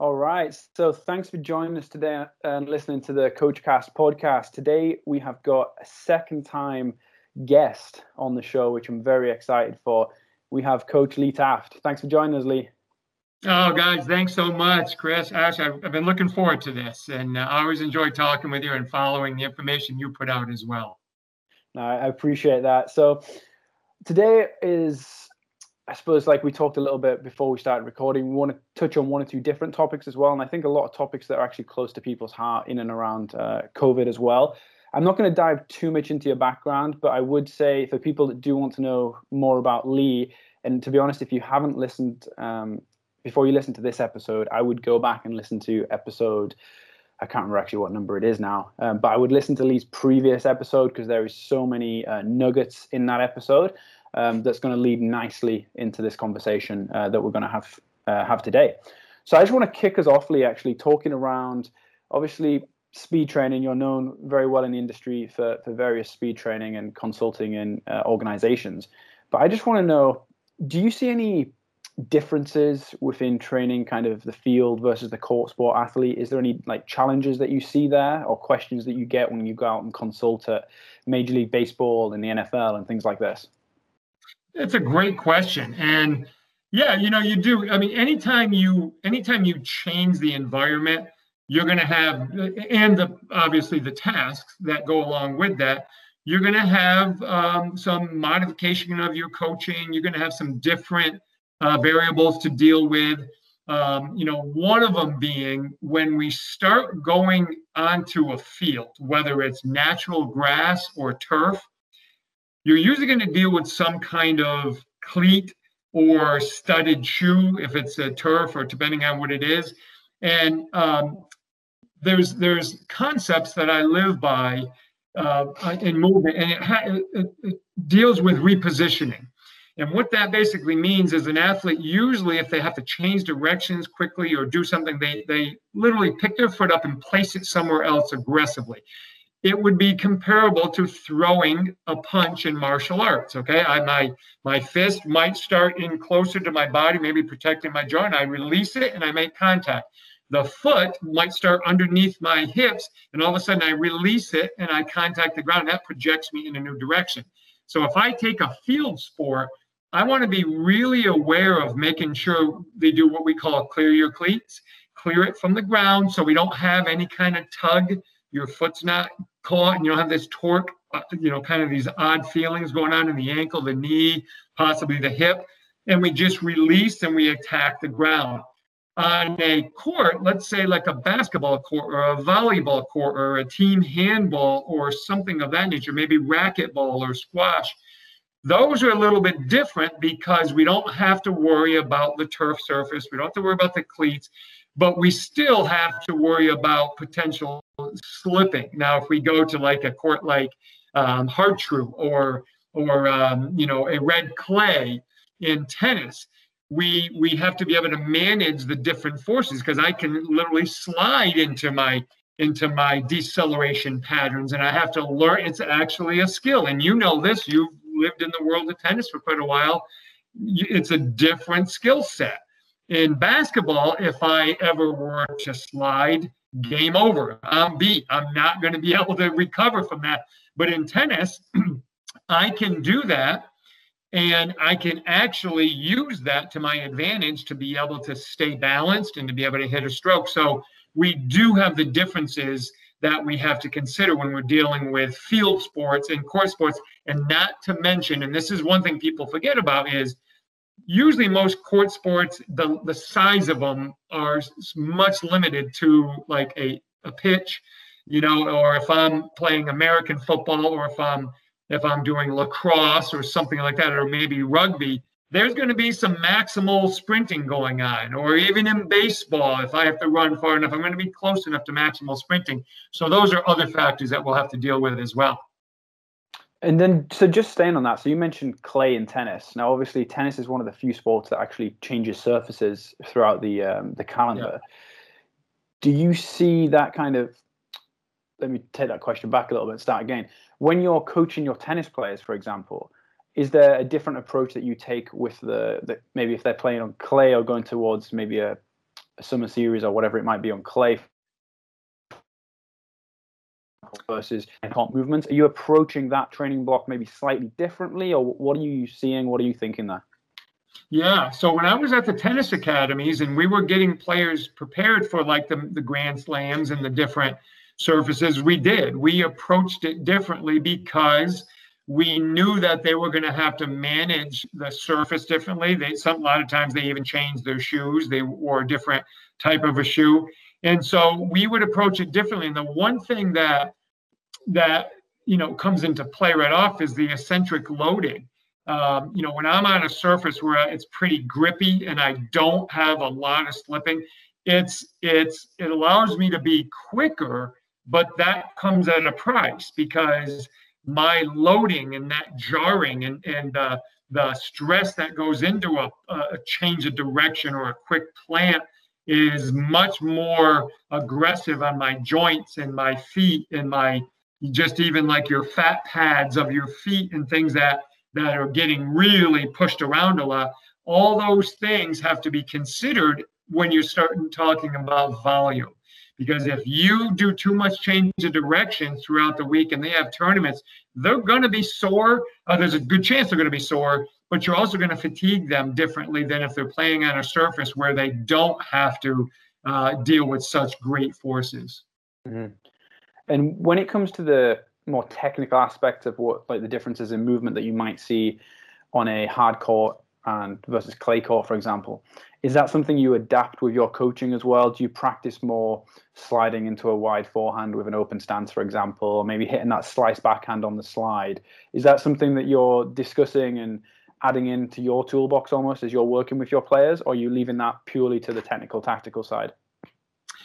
All right. So thanks for joining us today and listening to the CoachCast podcast. Today we have got a second time guest on the show, which I'm very excited for. We have Coach Lee Taft. Thanks for joining us, Lee. Oh, guys, thanks so much, Chris. Actually, I've, I've been looking forward to this, and uh, I always enjoy talking with you and following the information you put out as well. No, I appreciate that. So today is I suppose, like we talked a little bit before we started recording, we want to touch on one or two different topics as well. And I think a lot of topics that are actually close to people's heart in and around uh, COVID as well. I'm not going to dive too much into your background, but I would say for people that do want to know more about Lee, and to be honest, if you haven't listened um, before you listen to this episode, I would go back and listen to episode. I can't remember actually what number it is now, um, but I would listen to Lee's previous episode because there is so many uh, nuggets in that episode um, that's going to lead nicely into this conversation uh, that we're going to have uh, have today. So I just want to kick us off, Lee, actually talking around obviously speed training. You're known very well in the industry for, for various speed training and consulting in uh, organizations. But I just want to know do you see any differences within training kind of the field versus the court sport athlete is there any like challenges that you see there or questions that you get when you go out and consult at major league baseball and the nfl and things like this it's a great question. And yeah, you know, you do. I mean, anytime you anytime you change the environment, you're going to have and the obviously the tasks that go along with that. You're going to have um, some modification of your coaching. You're going to have some different uh, variables to deal with. Um, you know, one of them being when we start going onto a field, whether it's natural grass or turf, you're usually going to deal with some kind of cleat or studded shoe if it's a turf or depending on what it is. And um, there's there's concepts that I live by uh, in movement, and it, ha- it, it deals with repositioning. And what that basically means is an athlete usually, if they have to change directions quickly or do something, they they literally pick their foot up and place it somewhere else aggressively it would be comparable to throwing a punch in martial arts. Okay, I my my fist might start in closer to my body, maybe protecting my jaw, and I release it and I make contact. The foot might start underneath my hips, and all of a sudden I release it and I contact the ground. That projects me in a new direction. So if I take a field sport, I want to be really aware of making sure they do what we call clear your cleats, clear it from the ground so we don't have any kind of tug your foot's not caught and you don't have this torque, uh, you know, kind of these odd feelings going on in the ankle, the knee, possibly the hip. And we just release and we attack the ground. On a court, let's say like a basketball court or a volleyball court or a team handball or something of that nature, maybe racquetball or squash, those are a little bit different because we don't have to worry about the turf surface. We don't have to worry about the cleats but we still have to worry about potential slipping. Now, if we go to like a court like um, Har-Tru or or um, you know a red clay in tennis, we we have to be able to manage the different forces because I can literally slide into my into my deceleration patterns and I have to learn it's actually a skill. And you know this you've lived in the world of tennis for quite a while. It's a different skill set in basketball, if I ever were to slide, game over. I'm beat. I'm not going to be able to recover from that. But in tennis, I can do that. And I can actually use that to my advantage to be able to stay balanced and to be able to hit a stroke. So we do have the differences that we have to consider when we're dealing with field sports and court sports. And not to mention, and this is one thing people forget about, is usually most court sports the the size of them are much limited to like a, a pitch you know or if i'm playing american football or if i'm if i'm doing lacrosse or something like that or maybe rugby there's going to be some maximal sprinting going on or even in baseball if i have to run far enough i'm going to be close enough to maximal sprinting. So those are other factors that we'll have to deal with as well and then, so just staying on that, so you mentioned clay in tennis. Now, obviously, tennis is one of the few sports that actually changes surfaces throughout the um, the calendar. Yeah. Do you see that kind of? Let me take that question back a little bit. Start again. When you're coaching your tennis players, for example, is there a different approach that you take with the, the maybe if they're playing on clay or going towards maybe a a summer series or whatever it might be on clay versus comp movements. Are you approaching that training block maybe slightly differently, or what are you seeing? What are you thinking there? Yeah. So when I was at the tennis academies and we were getting players prepared for like the, the Grand Slams and the different surfaces, we did. We approached it differently because we knew that they were going to have to manage the surface differently. They some a lot of times they even changed their shoes. They wore a different type of a shoe. And so we would approach it differently. And the one thing that that you know comes into play right off is the eccentric loading. Um, you know, when I'm on a surface where it's pretty grippy and I don't have a lot of slipping, it's it's it allows me to be quicker, but that comes at a price because my loading and that jarring and and uh, the stress that goes into a, a change of direction or a quick plant is much more aggressive on my joints and my feet and my just even like your fat pads of your feet and things that that are getting really pushed around a lot. All those things have to be considered when you're starting talking about volume. Because if you do too much change of direction throughout the week and they have tournaments they're going to be sore. Uh, there's a good chance they're going to be sore but you're also going to fatigue them differently than if they're playing on a surface where they don't have to uh, deal with such great forces mm-hmm. And when it comes to the more technical aspects of what like the differences in movement that you might see on a hard court and versus clay court, for example, is that something you adapt with your coaching as well? Do you practice more sliding into a wide forehand with an open stance, for example, or maybe hitting that slice backhand on the slide? Is that something that you're discussing and adding into your toolbox almost as you're working with your players, or are you leaving that purely to the technical tactical side?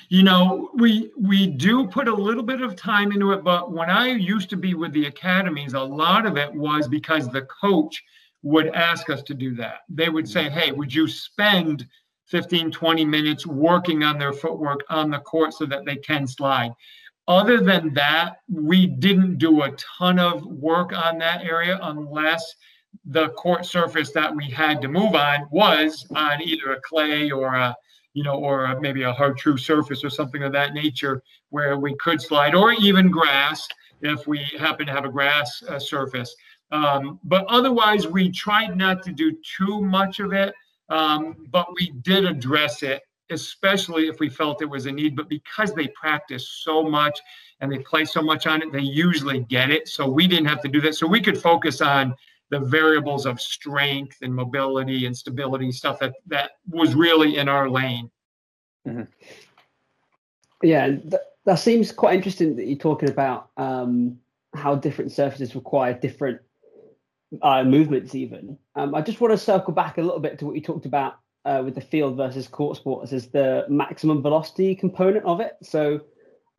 you know we we do put a little bit of time into it but when i used to be with the academies a lot of it was because the coach would ask us to do that they would say hey would you spend 15 20 minutes working on their footwork on the court so that they can slide other than that we didn't do a ton of work on that area unless the court surface that we had to move on was on either a clay or a you know, or maybe a Har-Tru surface or something of that nature where we could slide, or even grass if we happen to have a grass uh, surface. Um, but otherwise, we tried not to do too much of it, um, but we did address it, especially if we felt it was a need. But because they practice so much and they play so much on it, they usually get it. So we didn't have to do that. So we could focus on the variables of strength and mobility and stability stuff that that was really in our lane. Mm-hmm. Yeah, th- that seems quite interesting that you're talking about um, how different surfaces require different uh, movements. Even um, I just want to circle back a little bit to what you talked about uh, with the field versus court sports as the maximum velocity component of it. So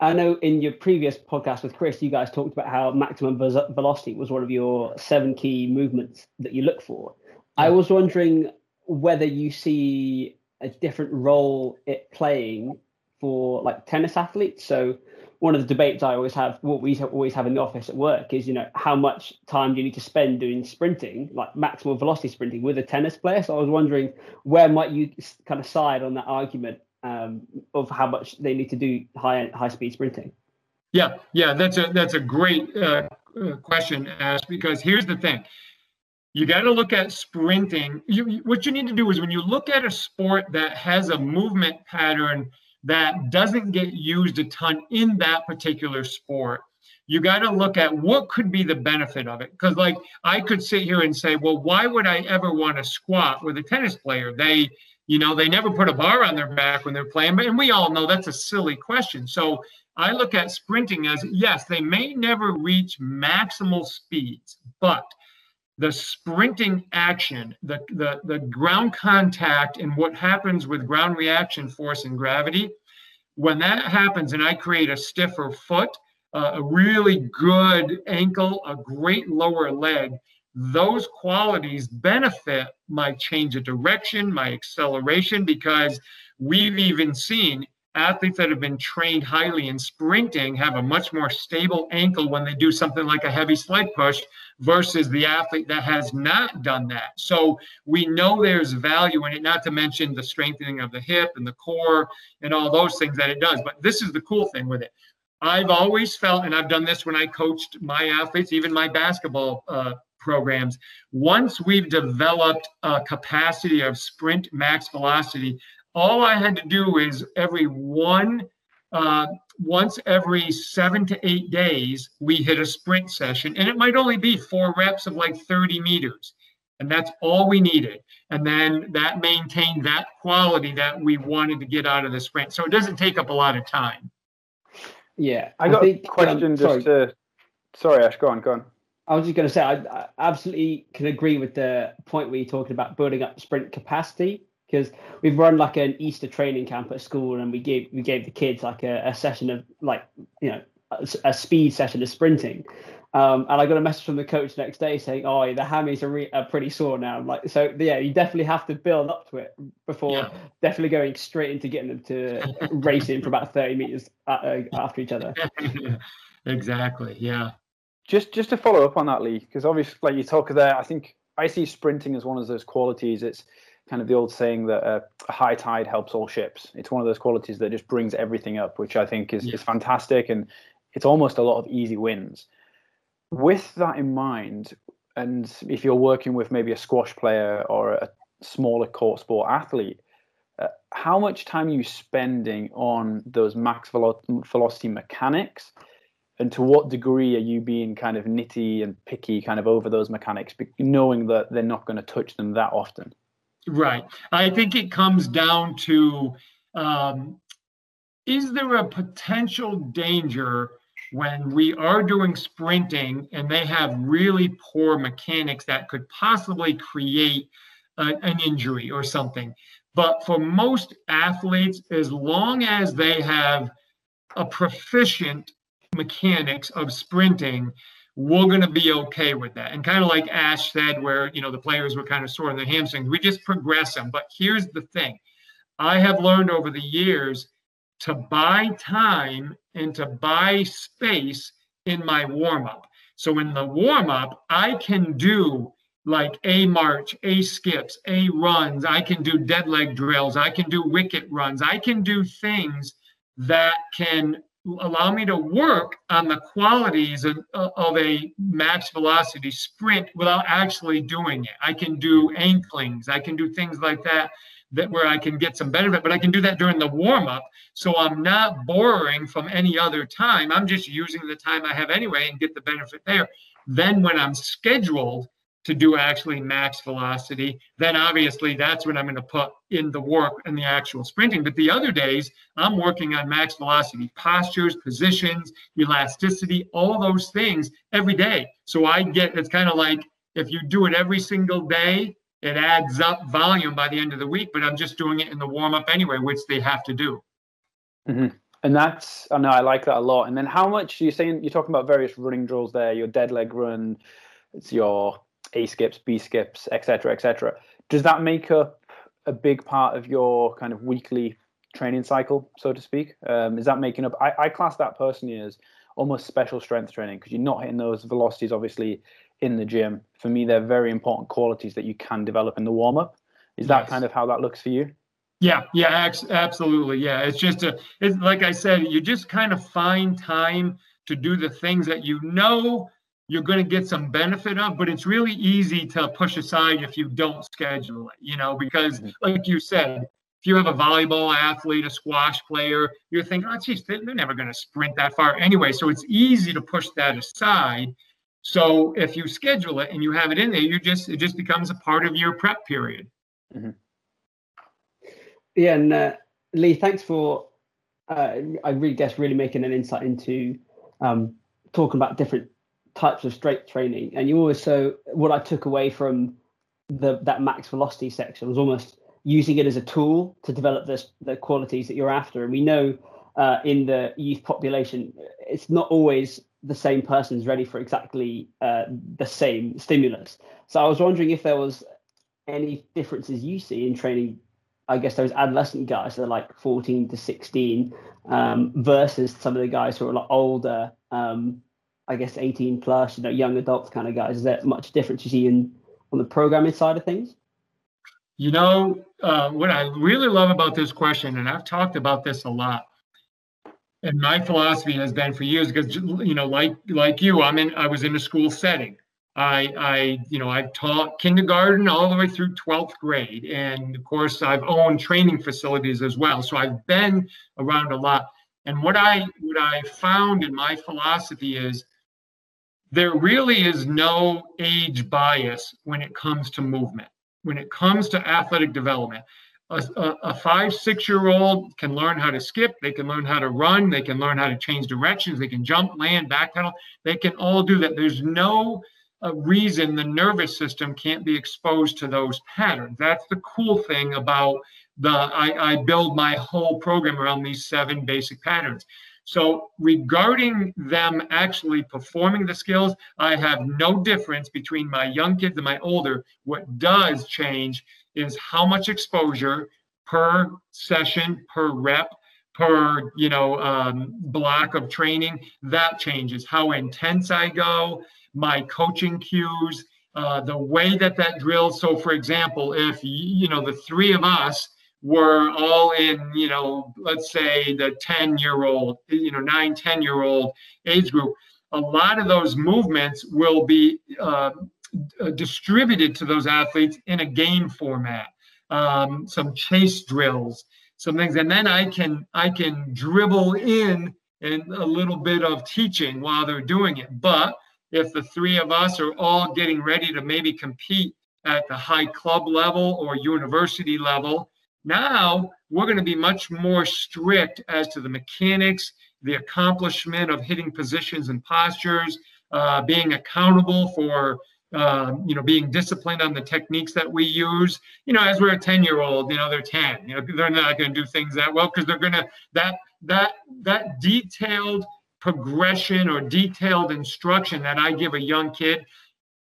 I know in your previous podcast with Chris, you guys talked about how maximum velocity was one of your seven key movements that you look for. Yeah. I was wondering whether you see a different role it playing for like tennis athletes. So one of the debates I always have, what we always have in the office at work is, you know, how much time do you need to spend doing sprinting, like maximum velocity sprinting with a tennis player? So I was wondering where might you kind of side on that argument um, of how much they need to do high high speed sprinting? Yeah, yeah, that's a that's a great uh, uh question, Ash. Because here's the thing: you got to look at sprinting. You, what you need to do is when you look at a sport that has a movement pattern that doesn't get used a ton in that particular sport, you got to look at what could be the benefit of it. Because, like, I could sit here and say, well, why would I ever want to squat with a tennis player? They you know, they never put a bar on their back when they're playing, but and we all know that's a silly question. So I look at sprinting as yes, they may never reach maximal speeds, but the sprinting action, the, the, the ground contact, and what happens with ground reaction force and gravity, when that happens and I create a stiffer foot, uh, a really good ankle, a great lower leg, those qualities benefit my change of direction, my acceleration, because we've even seen athletes that have been trained highly in sprinting have a much more stable ankle when they do something like a heavy sled push versus the athlete that has not done that. So we know there's value in it, not to mention the strengthening of the hip and the core and all those things that it does. But this is the cool thing with it. I've always felt, and I've done this when I coached my athletes, even my basketball uh, programs. Once we've developed a capacity of sprint max velocity, all I had to do is every one uh, once every seven to eight days, we hit a sprint session, and it might only be four reps of like 30 meters. And that's all we needed. And then that maintained that quality that we wanted to get out of the sprint. So it doesn't take up a lot of time. Yeah. I got think, a question um, just sorry. to. Sorry, Ash, go on, go on. I was just going to say, I, I absolutely can agree with the point where you're talking about building up sprint capacity because we've run like an Easter training camp at school, and we gave we gave the kids like a, a session of like you know a, a speed session of sprinting. Um, and I got a message from the coach next day saying, "Oh, the hammies are, re- are pretty sore now." I'm like, so yeah, you definitely have to build up to it before yeah. definitely going straight into getting them to racing for about 30 meters uh, after each other. exactly. Yeah. Just just to follow up on that, Lee, because obviously, like you talk there, I think I see sprinting as one of those qualities. It's kind of the old saying that uh, a high tide helps all ships. It's one of those qualities that just brings everything up, which I think is, yeah. is fantastic. And it's almost a lot of easy wins. With that in mind, and if you're working with maybe a squash player or a smaller court sport athlete, uh, how much time are you spending on those max velo- velocity mechanics? And to what degree are you being kind of nitty and picky kind of over those mechanics, knowing that they're not going to touch them that often? Right. I think it comes down to um, is there a potential danger when we are doing sprinting and they have really poor mechanics that could possibly create a, an injury or something? But for most athletes, as long as they have a proficient mechanics of sprinting, we're going to be okay with that. And kind of like Ash said, where you know the players were kind of sore in the hamstrings, we just progress them. But here's the thing: I have learned over the years to buy time and to buy space in my warm up. So in the warm up, I can do like a march, a skips, a runs. I can do dead leg drills. I can do wicket runs. I can do things that can allow me to work on the qualities of, of a max velocity sprint without actually doing it. I can do anklings, I can do things like that that where I can get some benefit, but I can do that during the warm up. So I'm not borrowing from any other time. I'm just using the time I have anyway and get the benefit there. Then when I'm scheduled to do actually max velocity, then obviously that's when I'm going to put in the work and the actual sprinting. But the other days, I'm working on max velocity postures, positions, elasticity, all those things every day. So I get it's kind of like if you do it every single day, it adds up volume by the end of the week, but I'm just doing it in the warm up anyway, which they have to do. Mm-hmm. And that's, I know I like that a lot. And then how much you're saying, you're talking about various running drills there, your dead leg run, it's your a skips, B skips, etc., etc. Does that make up a big part of your kind of weekly training cycle, so to speak? Um, is that making up? I, I class that personally as almost special strength training because you're not hitting those velocities, obviously, in the gym. For me, they're very important qualities that you can develop in the warm up. Is that yes. kind of how that looks for you? Yeah, yeah, absolutely. Yeah, it's just a, it's like I said, you just kind of find time to do the things that you know you're going to get some benefit of, but it's really easy to push aside if you don't schedule it, you know, because mm-hmm. like you said, if you have a volleyball athlete, a squash player, you're thinking, oh, geez, they're never going to sprint that far anyway. So it's easy to push that aside. So if you schedule it and you have it in there, you just it just becomes a part of your prep period. Mm-hmm. Yeah, and uh, Lee, thanks for uh, I really guess really making an insight into um, talking about different types of strength training. And you also, what I took away from the that max velocity section was almost using it as a tool to develop the, the qualities that you're after. And we know uh, in the youth population, it's not always the same person's ready for exactly uh, the same stimulus. So I was wondering if there was any differences you see in training. I guess those adolescent guys that are like 14 to 16 um, versus some of the guys who are a lot older um, I guess 18 plus, you know, young adults kind of guys? Is there much difference you see in on the programming side of things? You know, uh, what I really love about this question, and I've talked about this a lot, and my philosophy has been for years because you know, like like you, I'm in. I was in a school setting. I, I, you know, I've taught kindergarten all the way through 12th grade. And of course, I've owned training facilities as well. So I've been around a lot. And what I, what I found in my philosophy is there really is no age bias when it comes to movement, when it comes to athletic development. A, a, a, five, six year old can learn how to skip, they can learn how to run, they can learn how to change directions, they can jump, land, backpedal. They can all do that. There's no a reason the nervous system can't be exposed to those patterns. That's the cool thing about the I, I build my whole program around these seven basic patterns. So regarding them actually performing the skills, I have no difference between my young kids and my older. What does change is how much exposure per session, per rep, per you know um, block of training. That changes how intense I go my coaching cues, uh, the way that that drills. So, for example, if you know the three of us were all in, you know, let's say the 10 year old, you know, nine, 10 year old age group, a lot of those movements will be uh, distributed to those athletes in a game format. Um, some chase drills, some things, and then I can I can dribble in and a little bit of teaching while they're doing it. But if the three of us are all getting ready to maybe compete at the high club level or university level, now we're going to be much more strict as to the mechanics, the accomplishment of hitting positions and postures, uh, being accountable for uh, you know being disciplined on the techniques that we use. You know as we're a 10 year old you know they're 10 you know they're not going to do things that well because they're going to that that that detailed progression or detailed instruction that I give a young kid,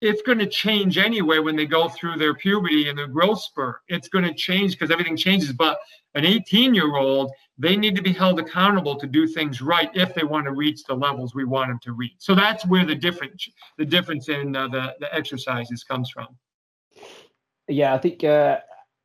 it's going to change anyway when they go through their puberty and their growth spurt. It's going to change because everything changes. But an 18 year old, they need to be held accountable to do things right if they want to reach the levels we want them to reach. So that's where the difference, the difference in uh, the, the exercises comes from. Yeah, I think uh,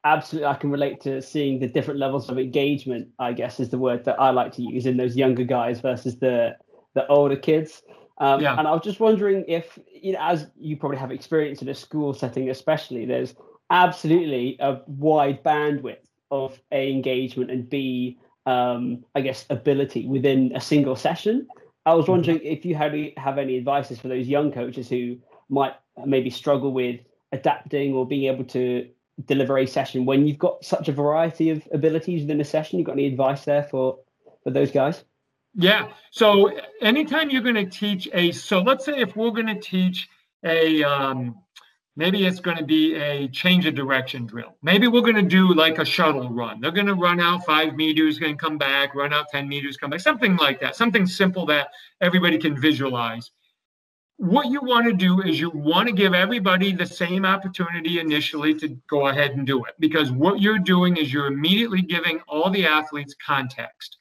absolutely I can relate to seeing the different levels of engagement, I guess is the word that I like to use in those younger guys versus the the older kids. Um, yeah. And I was just wondering if, you know, as you probably have experience in a school setting, especially, there's absolutely a wide bandwidth of A, engagement and B, um, I guess, ability within a single session. I was mm-hmm. wondering mm-hmm. if you had have any advices for those young coaches who might maybe struggle with adapting or being able to deliver a session when you've got such a variety of abilities within a session. You got any advice there for for those guys? Yeah. So anytime you're going to teach a, so let's say if we're going to teach a, um, maybe it's going to be a change of direction drill. Maybe we're going to do like a shuttle run. They're going to run out five meters, going to come back, run out 10 meters, come back, something like that, something simple that everybody can visualize. What you want to do is you want to give everybody the same opportunity initially to go ahead and do it because what you're doing is you're immediately giving all the athletes context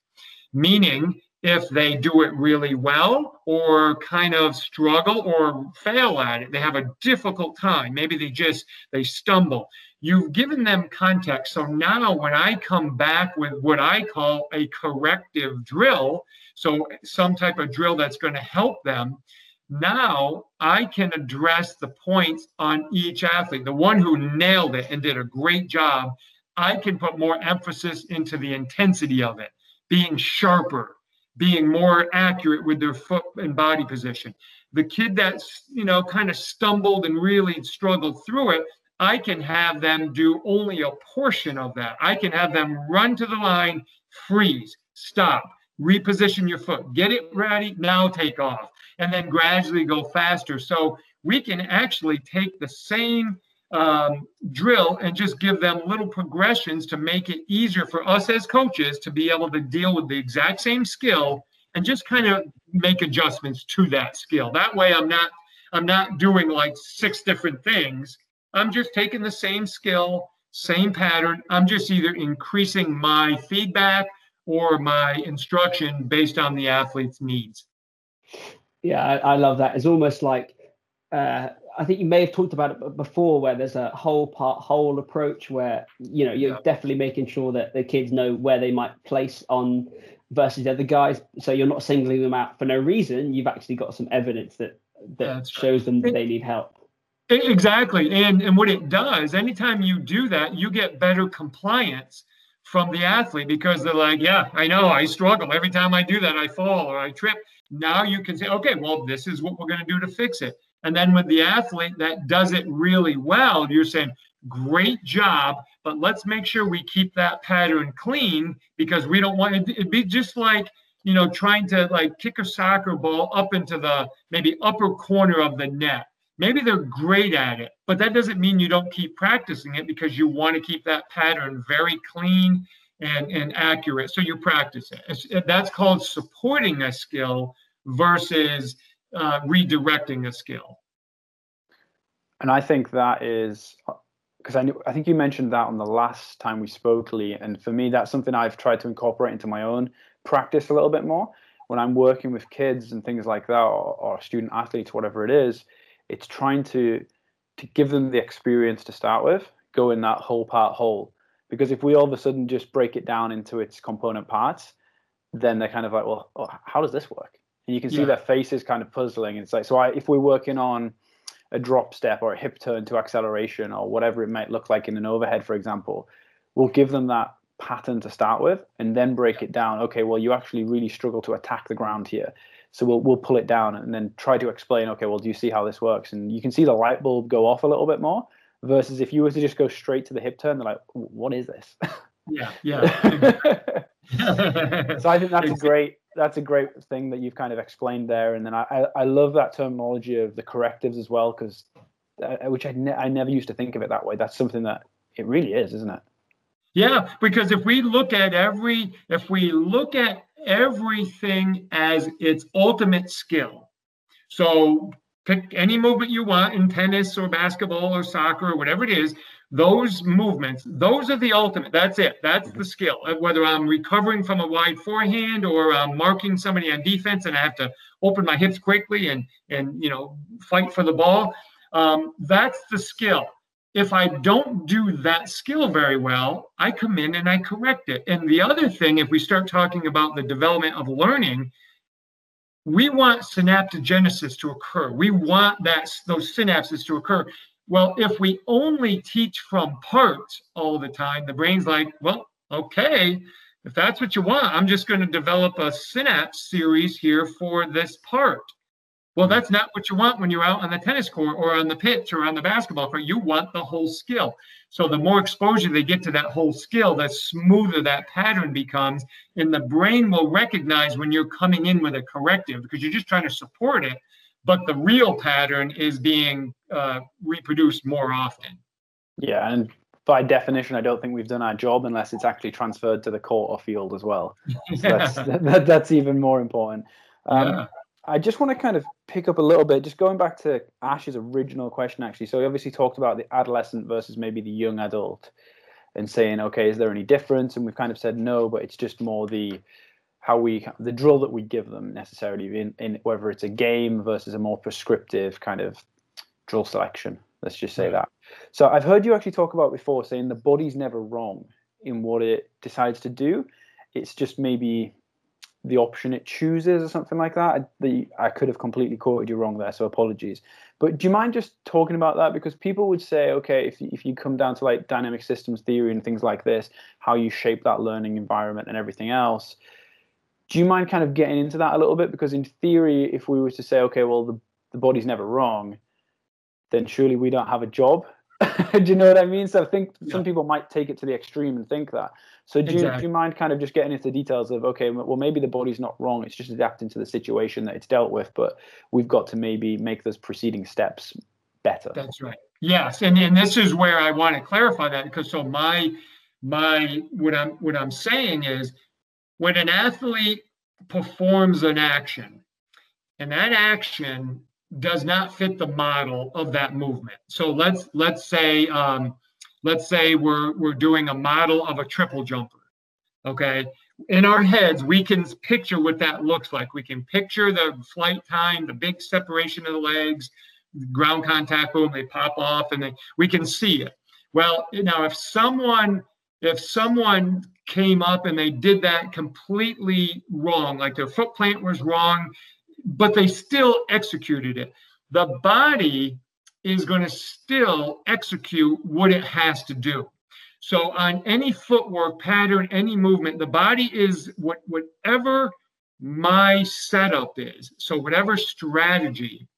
meaning if they do it really well or kind of struggle or fail at it. They have a difficult time. Maybe they just they stumble. You've given them context. So now when i come back with what i call a corrective drill so some type of drill that's going to help them now i can address the points on each athlete. The one who nailed it and did a great job i can put more emphasis into the intensity of it being sharper being more accurate with their foot and body position. The kid that's, you know, kind of stumbled and really struggled through it, I can have them do only a portion of that. I can have them run to the line, freeze, stop, reposition your foot, get it ready, now take off, and then gradually go faster. So we can actually take the same um, drill and just give them little progressions to make it easier for us as coaches to be able to deal with the exact same skill and just kind of make adjustments to that skill. That way I'm not I'm not doing like six different things. I'm just taking the same skill, same pattern. I'm just either increasing my feedback or my instruction based on the athlete's needs. Yeah, I, I love that. It's almost like uh, I think you may have talked about it before, where there's a whole part whole approach where you know you're yeah. definitely making sure that the kids know where they might place on versus the other guys. So you're not singling them out for no reason. You've actually got some evidence that that shows them that they need help. Exactly. And and what it does, anytime you do that, you get better compliance from the athlete because they're like, yeah, I know I struggle. Every time I do that, I fall or I trip. Now you can say, okay, well, this is what we're going to do to fix it. And then with the athlete that does it really well, you're saying, great job, but let's make sure we keep that pattern clean because we don't want it to be just like, you know, trying to like kick a soccer ball up into the maybe upper corner of the net. Maybe they're great at it, but that doesn't mean you don't keep practicing it because you want to keep that pattern very clean and, and accurate. So you practice it. That's called supporting a skill versus uh, redirecting a skill. And I think that is because I knew, I think you mentioned that on the last time we spoke, Lee. And for me, that's something I've tried to incorporate into my own practice a little bit more. When I'm working with kids and things like that, or, or student athletes, whatever it is, it's trying to to give them the experience to start with, go in that whole part whole. Because if we all of a sudden just break it down into its component parts, then they're kind of like, well, oh, how does this work? And you can see yeah. their faces kind of puzzling. It's like, so I, if we're working on a drop step or a hip turn to acceleration or whatever it might look like in an overhead, for example, we'll give them that pattern to start with and then break it down. Okay, well, you actually really struggle to attack the ground here. So we'll we'll pull it down and then try to explain. Okay, well, do you see how this works? And you can see the light bulb go off a little bit more. Versus if you were to just go straight to the hip turn, they're like, "What is this?" Yeah, yeah. so I think that's a great that's a great thing that you've kind of explained there. And then I I, love that terminology of the correctives as well because uh, which I ne- I never used to think of it that way. That's something that it really is, isn't it? Yeah, because if we look at every if we look at everything as its ultimate skill. So pick any movement you want in tennis or basketball or soccer or whatever it is. Those movements, those are the ultimate. That's it. That's the skill. Uh, whether I'm recovering from a wide forehand or I'm marking somebody on defense and I have to open my hips quickly and and you know fight for the ball. Um, that's the skill if I don't do that skill very well, I come in and I correct it. And the other thing, if we start talking about the development of learning, we want synaptogenesis to occur. We want that those synapses to occur. Well, if we only teach from parts all the time, the brain's like, well, okay, if that's what you want, I'm just going to develop a synapse series here for this part. Well, that's not what you want when you're out on the tennis court or on the pitch or on the basketball court. You want the whole skill. So the more exposure they get to that whole skill, the smoother that pattern becomes. And the brain will recognize when you're coming in with a corrective because you're just trying to support it. But the real pattern is being uh, reproduced more often. Yeah. And by definition, I don't think we've done our job unless it's actually transferred to the court or field as well. So that's, that, that's even more important. Um, yeah. I just want to kind of pick up a little bit, just going back to Ash's original question, actually. So he obviously talked about the adolescent versus maybe the young adult and saying, okay, is there any difference? And we've kind of said no, but it's just more the how we the drill that we give them necessarily in, in whether it's a game versus a more prescriptive kind of drill selection. Let's just say that. So I've heard you actually talk about before saying the body's never wrong in what it decides to do. It's just maybe the option it chooses or something like that. The I could have completely quoted you wrong there, so apologies. But do you mind just talking about that because people would say, okay, if if you come down to like dynamic systems theory and things like this, how you shape that learning environment and everything else. Do you mind kind of getting into that a little bit? Because in theory, if we were to say, okay, well, the, the body's never wrong, then surely we don't have a job do you know what I mean? So I think yeah. some people might take it to the extreme and think that. So do, exactly. you, do you mind kind of just getting into the details of okay, well maybe the body's not wrong; it's just adapting to the situation that it's dealt with, but we've got to maybe make those preceding steps better. That's right. Yes, and and this is where I want to clarify that because so my my what I'm what I'm saying is when an athlete performs an action and that action does not fit the model of that movement. So let's let's say um, let's say we're we're doing a model of a triple jumper. Okay. In our heads, we can picture what that looks like. We can picture the flight time, the big separation of the legs, ground contact, boom, they pop off, and they, we can see it. Well, now if someone if someone came up and they did that completely wrong, like their foot plant was wrong, but they still executed it, the body is going to still execute what it has to do. So on any footwork pattern, any movement, the body is what whatever my setup is. So whatever strategy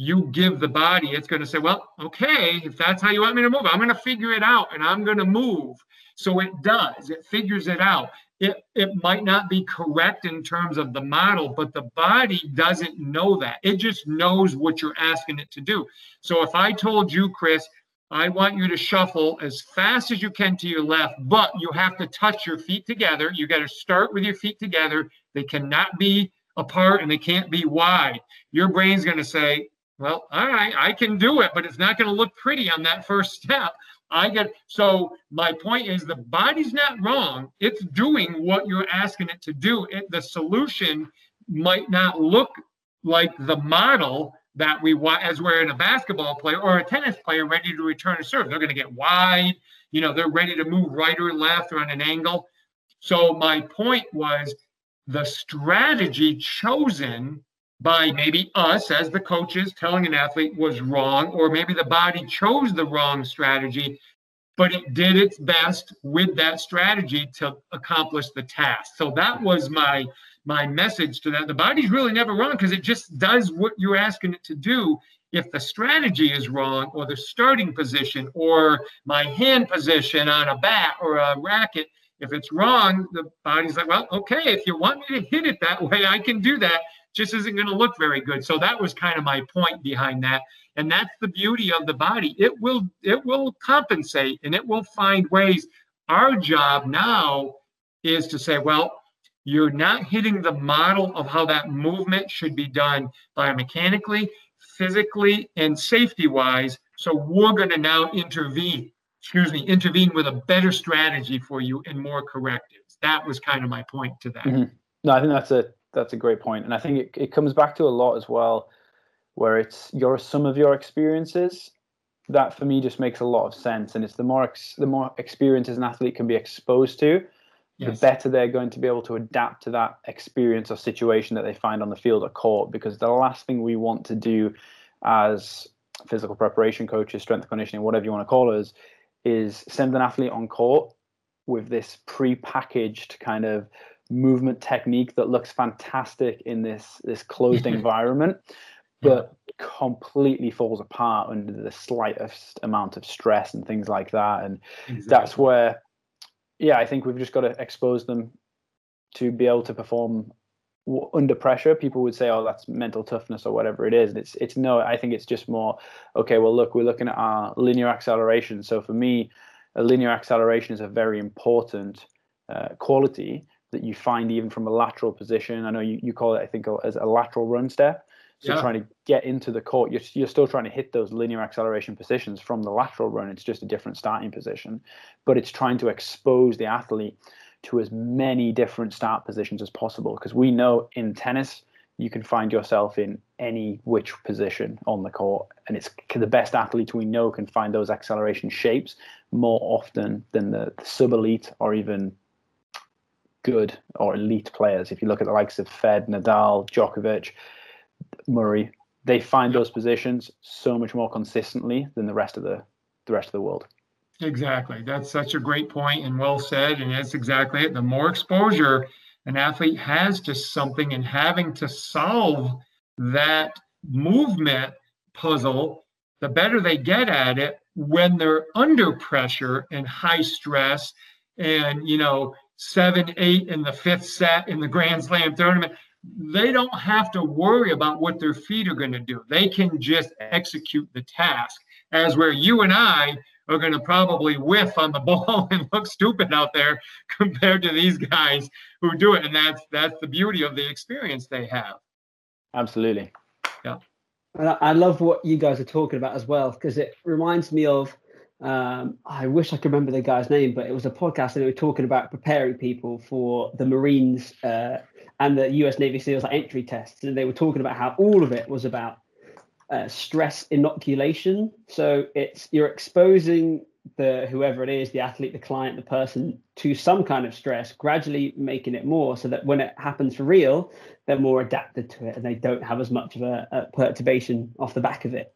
you give the body, it's going to say, well, okay, if that's how you want me to move, I'm going to figure it out and I'm going to move. So it does, it figures it out. It, it might not be correct in terms of the model, but the body doesn't know that. It just knows what you're asking it to do. So if I told you, Chris, I want you to shuffle as fast as you can to your left, but you have to touch your feet together. You got to start with your feet together. They cannot be apart and they can't be wide. Your brain's going to say, well, all right, I can do it, but it's not going to look pretty on that first step. I get so my point is the body's not wrong. It's doing what you're asking it to do. It, the solution might not look like the model that we want as we're in a basketball player or a tennis player ready to return a serve. They're going to get wide, you know, they're ready to move right or left or on an angle. So my point was the strategy chosen by maybe us as the coaches telling an athlete was wrong, or maybe the body chose the wrong strategy, but it did its best with that strategy to accomplish the task. So that was my my message to that. The body's really never wrong because it just does what you're asking it to do. If the strategy is wrong, or the starting position, or my hand position on a bat or a racket, if it's wrong, the body's like, well, okay, if you want me to hit it that way, I can do that. Just isn't going to look very good. So that was kind of my point behind that. And that's the beauty of the body. It will it will compensate and it will find ways. Our job now is to say, well, you're not hitting the model of how that movement should be done biomechanically, physically, and safety wise. So we're going to now intervene, excuse me, intervene with a better strategy for you and more correctives. That was kind of my point to that. Mm-hmm. No, I think that's a that's a great. And I think it, it comes back to a lot as well, where it's your some of your experiences that for me just makes a lot of sense. And it's the more ex, the more experiences an athlete can be exposed to, yes. the better they're going to be able to adapt to that experience or situation that they find on the field or court. Because the last thing we want to do as physical preparation coaches, strength conditioning, whatever you want to call us, is send an athlete on court with this pre-packaged kind of movement technique that looks fantastic in this this closed environment but completely falls apart under the slightest amount of stress and things like that and exactly. that's where yeah, I think we've just got to expose them to be able to perform under pressure. People would say, "Oh, that's mental toughness or whatever it is." And it's it's no. I think it's just more okay. Well, look, we're looking at our linear acceleration. So for me, a linear acceleration is a very important uh, quality that you find even from a lateral position. I know you, you call it, I think, as a lateral run step. So yeah. trying to get into the court, you're, you're still trying to hit those linear acceleration positions from the lateral run. It's just a different starting position, but it's trying to expose the athlete to as many different start positions as possible. Because we know in tennis, you can find yourself in any which position on the court, and it's the best athletes we know can find those acceleration shapes more often than the, the sub elite or even good or elite players. If you look at the likes of Fed, Nadal, Djokovic Murray, they find those positions so much more consistently than the rest of the the rest of the world. Exactly. That's such a great point and well said. And that's exactly it. The more exposure an athlete has to something and having to solve that movement puzzle, the better they get at it when they're under pressure and high stress and, you know, seven, eight in the fifth set in the Grand Slam tournament they don't have to worry about what their feet are going to do. They can just execute the task. As where you and I are going to probably whiff on the ball and look stupid out there compared to these guys who do it. And that's that's the beauty of the experience they have. Absolutely. Yeah. And I love what you guys are talking about as well, because it reminds me of Um, I wish I could remember the guy's name, but it was a podcast and they were talking about preparing people for the Marines uh, and the US Navy SEALs like, entry tests. And they were talking about how all of it was about uh, stress inoculation. So it's you're exposing the whoever it is, the athlete, the client, the person to some kind of stress, gradually making it more so that when it happens for real, they're more adapted to it and they don't have as much of a, a perturbation off the back of it.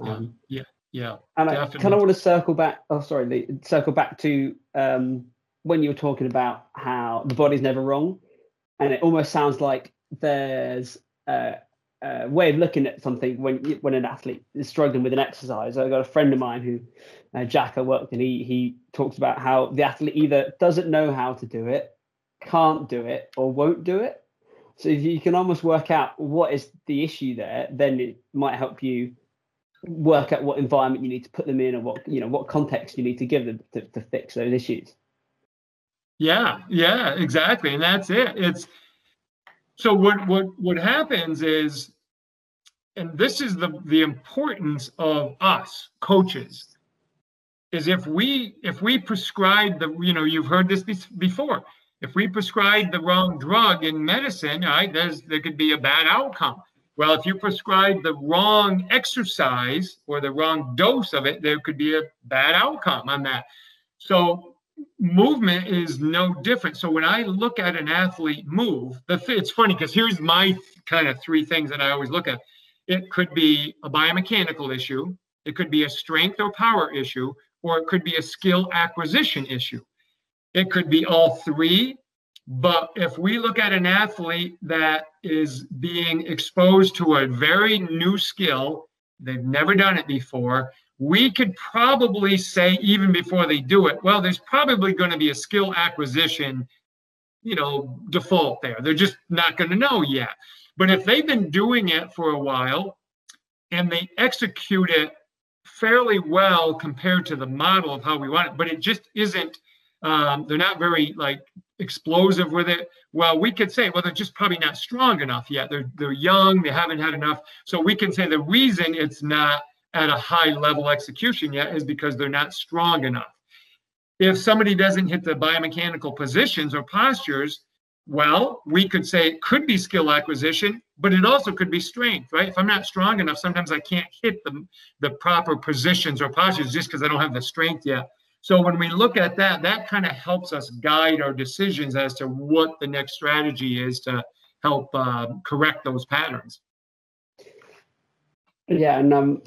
Um, yeah, yeah. And definitely. I kind of want to circle back. Oh, sorry, Lee, circle back to um, when you were talking about how the body's never wrong, and it almost sounds like there's a, a way of looking at something when when an athlete is struggling with an exercise. I got a friend of mine who, uh, Jack, I worked, and he he talks about how the athlete either doesn't know how to do it, can't do it, or won't do it. So if you can almost work out what is the issue there, then it might help you work out what environment you need to put them in or what you know what context you need to give them to, to fix those issues. Yeah yeah exactly and that's it. It's so what what what happens is and this is the the importance of us coaches is if we if we prescribe the you know you've heard this before. If we prescribe the wrong drug in medicine right there's there could be a bad outcome well, if you prescribe the wrong exercise or the wrong dose of it, there could be a bad outcome on that. So movement is no different. So when I look at an athlete move, it's funny because here's my kind of three things that I always look at. It could be a biomechanical issue, it could be a strength or power issue, or it could be a skill acquisition issue. It could be all three, but if we look at an athlete that is being exposed to a very new skill, they've never done it before, we could probably say, even before they do it, well, there's probably going to be a skill acquisition, you know, default there. They're just not going to know yet. But if they've been doing it for a while and they execute it fairly well compared to the model of how we want it, but it just isn't um, they're not very like explosive with it. Well, we could say, well, they're just probably not strong enough yet. They're they're young. They haven't had enough. So we can say the reason it's not at a high level execution yet is because they're not strong enough. If somebody doesn't hit the biomechanical positions or postures, well, we could say it could be skill acquisition, but it also could be strength, right? If I'm not strong enough, sometimes I can't hit the, the proper positions or postures just because I don't have the strength yet. So when we look at that, that kind of helps us guide our decisions as to what the next strategy is to help uh, correct those patterns. Yeah, and um,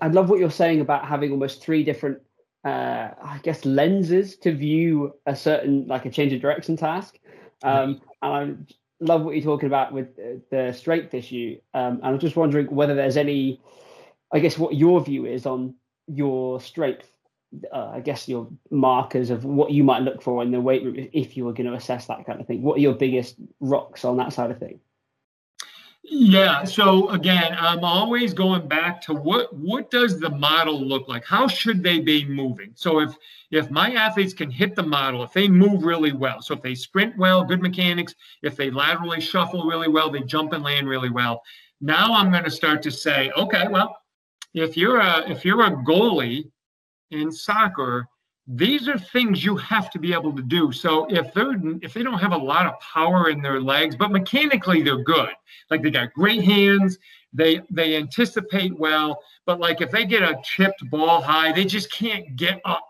I love what you're saying about having almost three different, uh, I guess, lenses to view a certain, like a change of direction task. Um, and I love what you're talking about with the strength issue. Um, and I'm just wondering whether there's any, I guess, what your view is on your strength uh, I guess your markers of what you might look for in the weight room if you were going to assess that kind of thing. What are your biggest rocks on that side of thing? Yeah. So again, I'm always going back to what what does the model look like? How should they be moving? So if if my athletes can hit the model, if they move really well, so if they sprint well, good mechanics, if they laterally shuffle really well, they jump and land really well. Now I'm going to start to say, okay, well, if you're a if you're a goalie in soccer, these are things you have to be able to do. So if they're if they don't have a lot of power in their legs, but mechanically they're good, like they got great hands, they they anticipate well, but like if they get a chipped ball high, they just can't get up.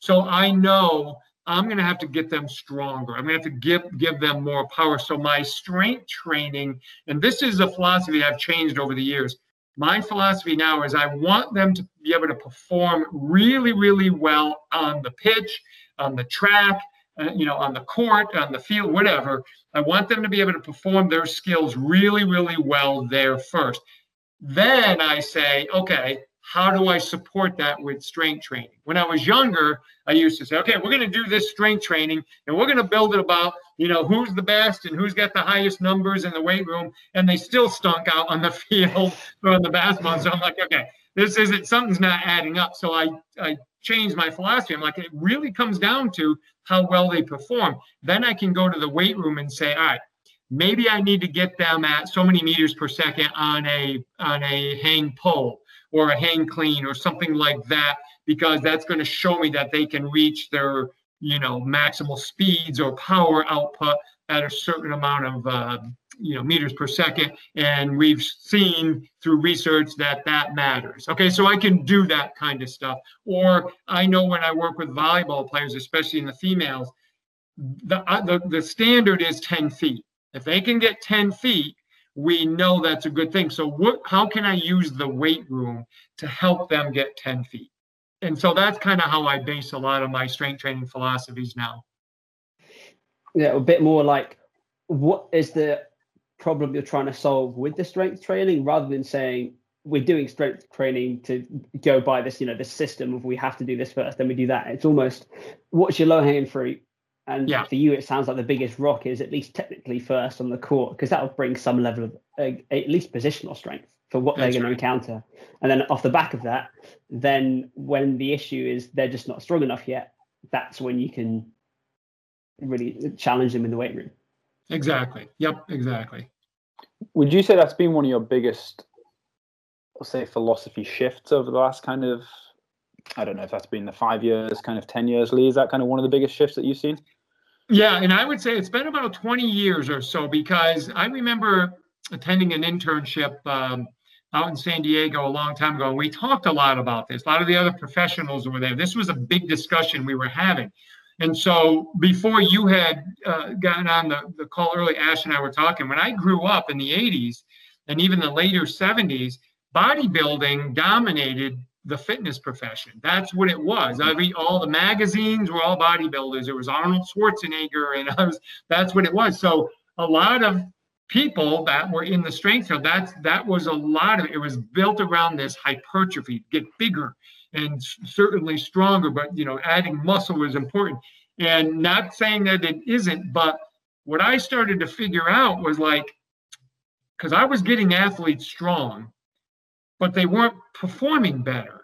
So I know I'm going to have to get them stronger. I'm going to have to give give them more power. So my strength training, and this is a philosophy I've changed over the years my philosophy now is I want them to be able to perform really, really well on the pitch, on the track, uh, you know, on the court, on the field, whatever. I want them to be able to perform their skills really, really well there first. Then I say, okay, how do I support that with strength training? When I was younger, I used to say, okay, we're going to do this strength training and we're going to build it about, you know, who's the best and who's got the highest numbers in the weight room. And they still stunk out on the field or on the basketball. So I'm like, okay, this isn't, something's not adding up. So I, I changed my philosophy. I'm like, it really comes down to how well they perform. Then I can go to the weight room and say, all right, maybe I need to get them at so many meters per second on a on a hang pull or a hang clean or something like that because that's going to show me that they can reach their you know maximal speeds or power output at a certain amount of uh, you know meters per second. And we've seen through research that that matters. Okay so i can do that kind of stuff. Or i know when i work with volleyball players especially in the females the, uh, the, the standard is 10 feet. If they can get 10 feet we know that's a good thing so what how can i use the weight room to help them get 10 feet and so that's kind of how i base a lot of my strength training philosophies now yeah a bit more like what is the problem you're trying to solve with the strength training rather than saying we're doing strength training to go by this, you know, this system of we have to do this first, then we do that. It's almost what's your low hanging fruit? And yeah. for you, it sounds like the biggest rock is at least technically first on the court because that will bring some level of uh, at least positional strength for what That's they're going right. to encounter. And then off the back of that, then when the issue is they're just not strong enough yet, that's when you can really challenge them in the weight room. Exactly. Yep. Exactly. Would you say that's been one of your biggest, let's say, philosophy shifts over the last kind of, I don't know if that's been the five years, kind of 10 years, Lee? Is that kind of one of the biggest shifts that you've seen? Yeah. And I would say it's been about 20 years or so because I remember attending an internship um, out in San Diego a long time ago. And we talked a lot about this. A lot of the other professionals were there. This was a big discussion we were having. And so before you had uh, gotten on the, the call early, Ash and I were talking, when I grew up in the 80s and even the later 70s, bodybuilding dominated the fitness profession. That's what it was. I mean, all the magazines were all bodybuilders. It was Arnold Schwarzenegger, and I was that's what it was. So a lot of people that were in the strength field, that's that was a lot of it was built around this hypertrophy, get bigger, and certainly stronger, but you know, adding muscle is important. And not saying that it isn't, but what I started to figure out was like, because I was getting athletes strong, but they weren't performing better.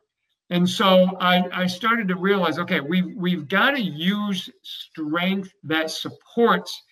And so I, I started to realize, okay, we've we've got to use strength that supports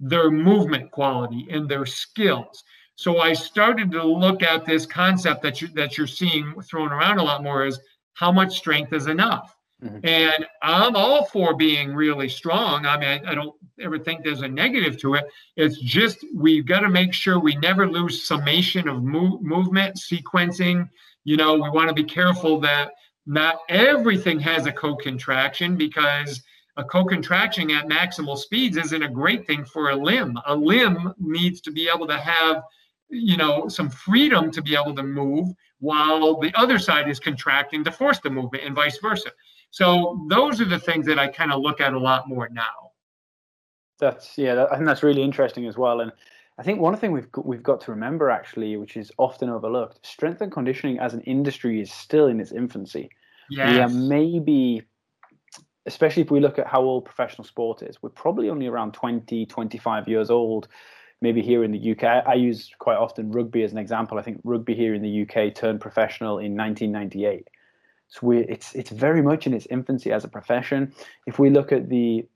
their movement quality and their skills. So I started to look at this concept that you that you're seeing thrown around a lot more is how much strength is enough. Mm-hmm. And I'm all for being really strong. I mean, I, I don't ever think there's a negative to it. It's just we've got to make sure we never lose summation of move, movement, sequencing. You know, we want to be careful that not everything has a co-contraction because a co-contraction at maximal speeds isn't a great thing for a limb. A limb needs to be able to have, you know, some freedom to be able to move while the other side is contracting to force the movement and vice versa. So those are the things that I kind of look at a lot more now. That's yeah, I think that's really interesting as well. And I think one thing we've got, we've got to remember actually, which is often overlooked, strength and conditioning as an industry is still in its infancy. Yes. We are maybe, especially if we look at how old professional sport is, we're probably only around 20, 25 years old maybe here in the UK. I use quite often rugby as an example. I think rugby here in the UK turned professional in 1998. So we, it's it's very much in its infancy as a profession. If we look at the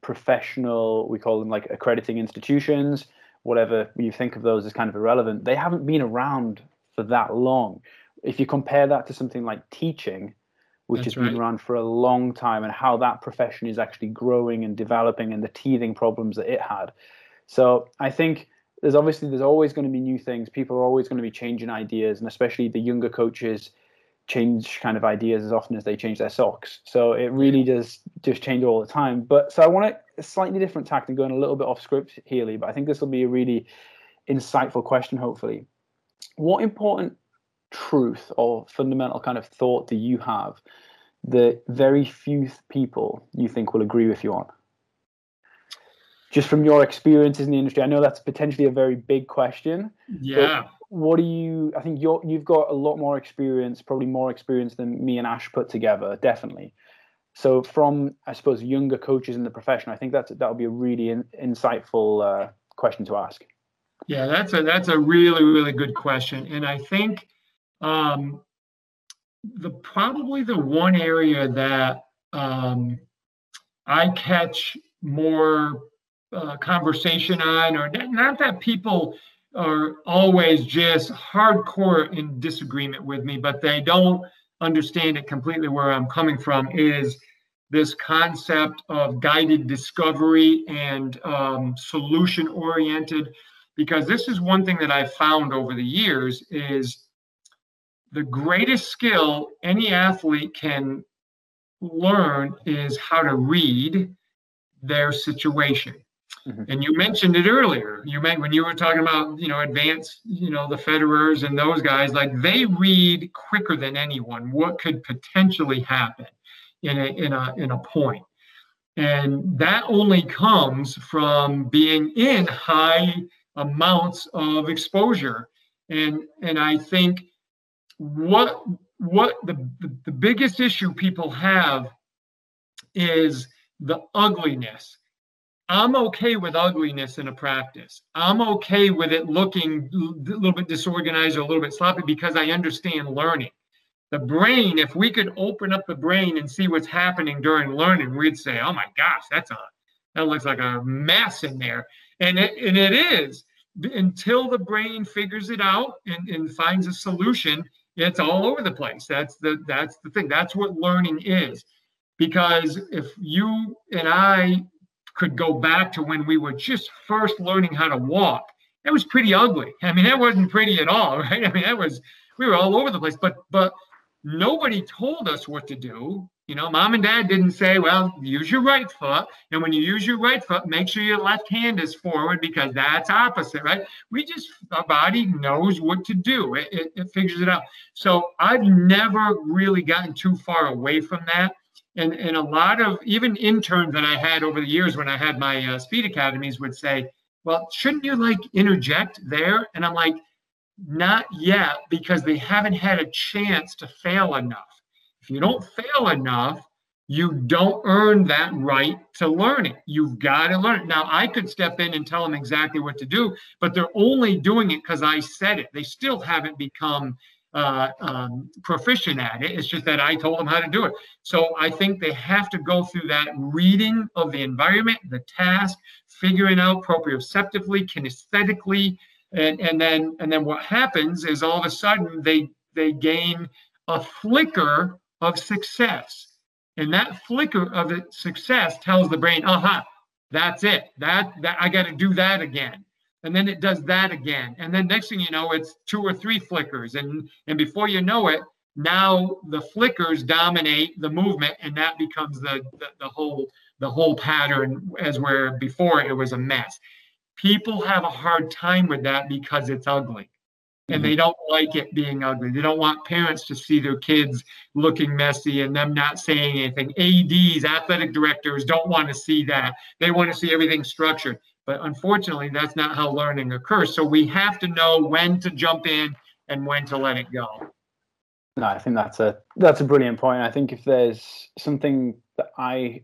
professional, we call them like accrediting institutions, whatever you think of those as kind of irrelevant. They haven't been around for that long. If you compare that to something like teaching, which That's has been around for a long time, and how that profession is actually growing and developing, and the teething problems that it had, so I think there's obviously there's always going to be new things. People are always going to be changing ideas, and especially the younger coaches change kind of ideas as often as they change their socks. So it really does just change all the time. But so I want a slightly different tact and going a little bit off script here, Lee, but I think this will be a really insightful question, hopefully. What important truth or fundamental kind of thought do you have that very few people you think will agree with you on? just from your experiences in the industry, I know that's potentially a very big question. Yeah. What do you? I think you're you've got a lot more experience, probably more experience than me and Ash put together, definitely. So, from I suppose younger coaches in the profession, I think that's that would be a really in, insightful uh, question to ask. Yeah, that's a that's a really really good question, and I think um, the probably the one area that um, I catch more uh, conversation on, or not that people are always just hardcore in disagreement with me, but they don't understand it completely where I'm coming from is this concept of guided discovery and um, solution oriented because this is one thing that I've found over the years is the greatest skill any athlete can learn is how to read their situation. Mm-hmm. And you mentioned it earlier. You meant when you were talking about, you know, advanced, you know, the Federers and those guys, like they read quicker than anyone what could potentially happen in a in a in a point. And that only comes from being in high amounts of exposure. And and I think what what the, the, the biggest issue people have is the ugliness. I'm okay with ugliness in a practice. I'm okay with it looking a little bit disorganized or a little bit sloppy because I understand learning. The brain, if we could open up the brain and see what's happening during learning, we'd say, "Oh my gosh, that's a that looks like a mess in there," and it, and it is. Until the brain figures it out and, and finds a solution it's all over the place. That's the that's the thing. That's what learning is. Because if you and i could go back to when we were just first learning how to walk it was pretty ugly i mean that wasn't pretty at all right i mean that was we were all over the place but but nobody told us what to do you know, mom and dad didn't say, well, use your right foot. And when you use your right foot, make sure your left hand is forward because that's opposite, right? We just, our body knows what to do, it, it, it figures it out. So I've never really gotten too far away from that. And, and a lot of even interns that I had over the years when I had my uh, speed academies would say, well, shouldn't you like interject there? And I'm like, not yet because they haven't had a chance to fail enough. If you don't fail enough, you don't earn that right to learn it. You've got to learn it. Now, I could step in and tell them exactly what to do, but they're only doing it because I said it. They still haven't become uh, um, proficient at it. It's just that I told them how to do it. So I think they have to go through that reading of the environment, the task, figuring out proprioceptively, kinesthetically, and, and then and then what happens is all of a sudden they they gain a flicker of success. And that flicker of success tells the brain, aha, that's it. That, that I got to do that again. And then it does that again. And then next thing you know, it's two or three flickers. And, and before you know it, now the flickers dominate the movement and that becomes the, the, the whole the whole pattern as where before it was a mess. People have a hard time with that because it's ugly and mm-hmm. they don't like it being ugly. They don't want parents to see their kids looking messy and them not saying anything. ADs, athletic directors, don't want to see that. They want to see everything structured. But unfortunately, that's not how learning occurs. So we have to know when to jump in and when to let it go. No, I think that's a that's a brilliant point. I think if there's something that I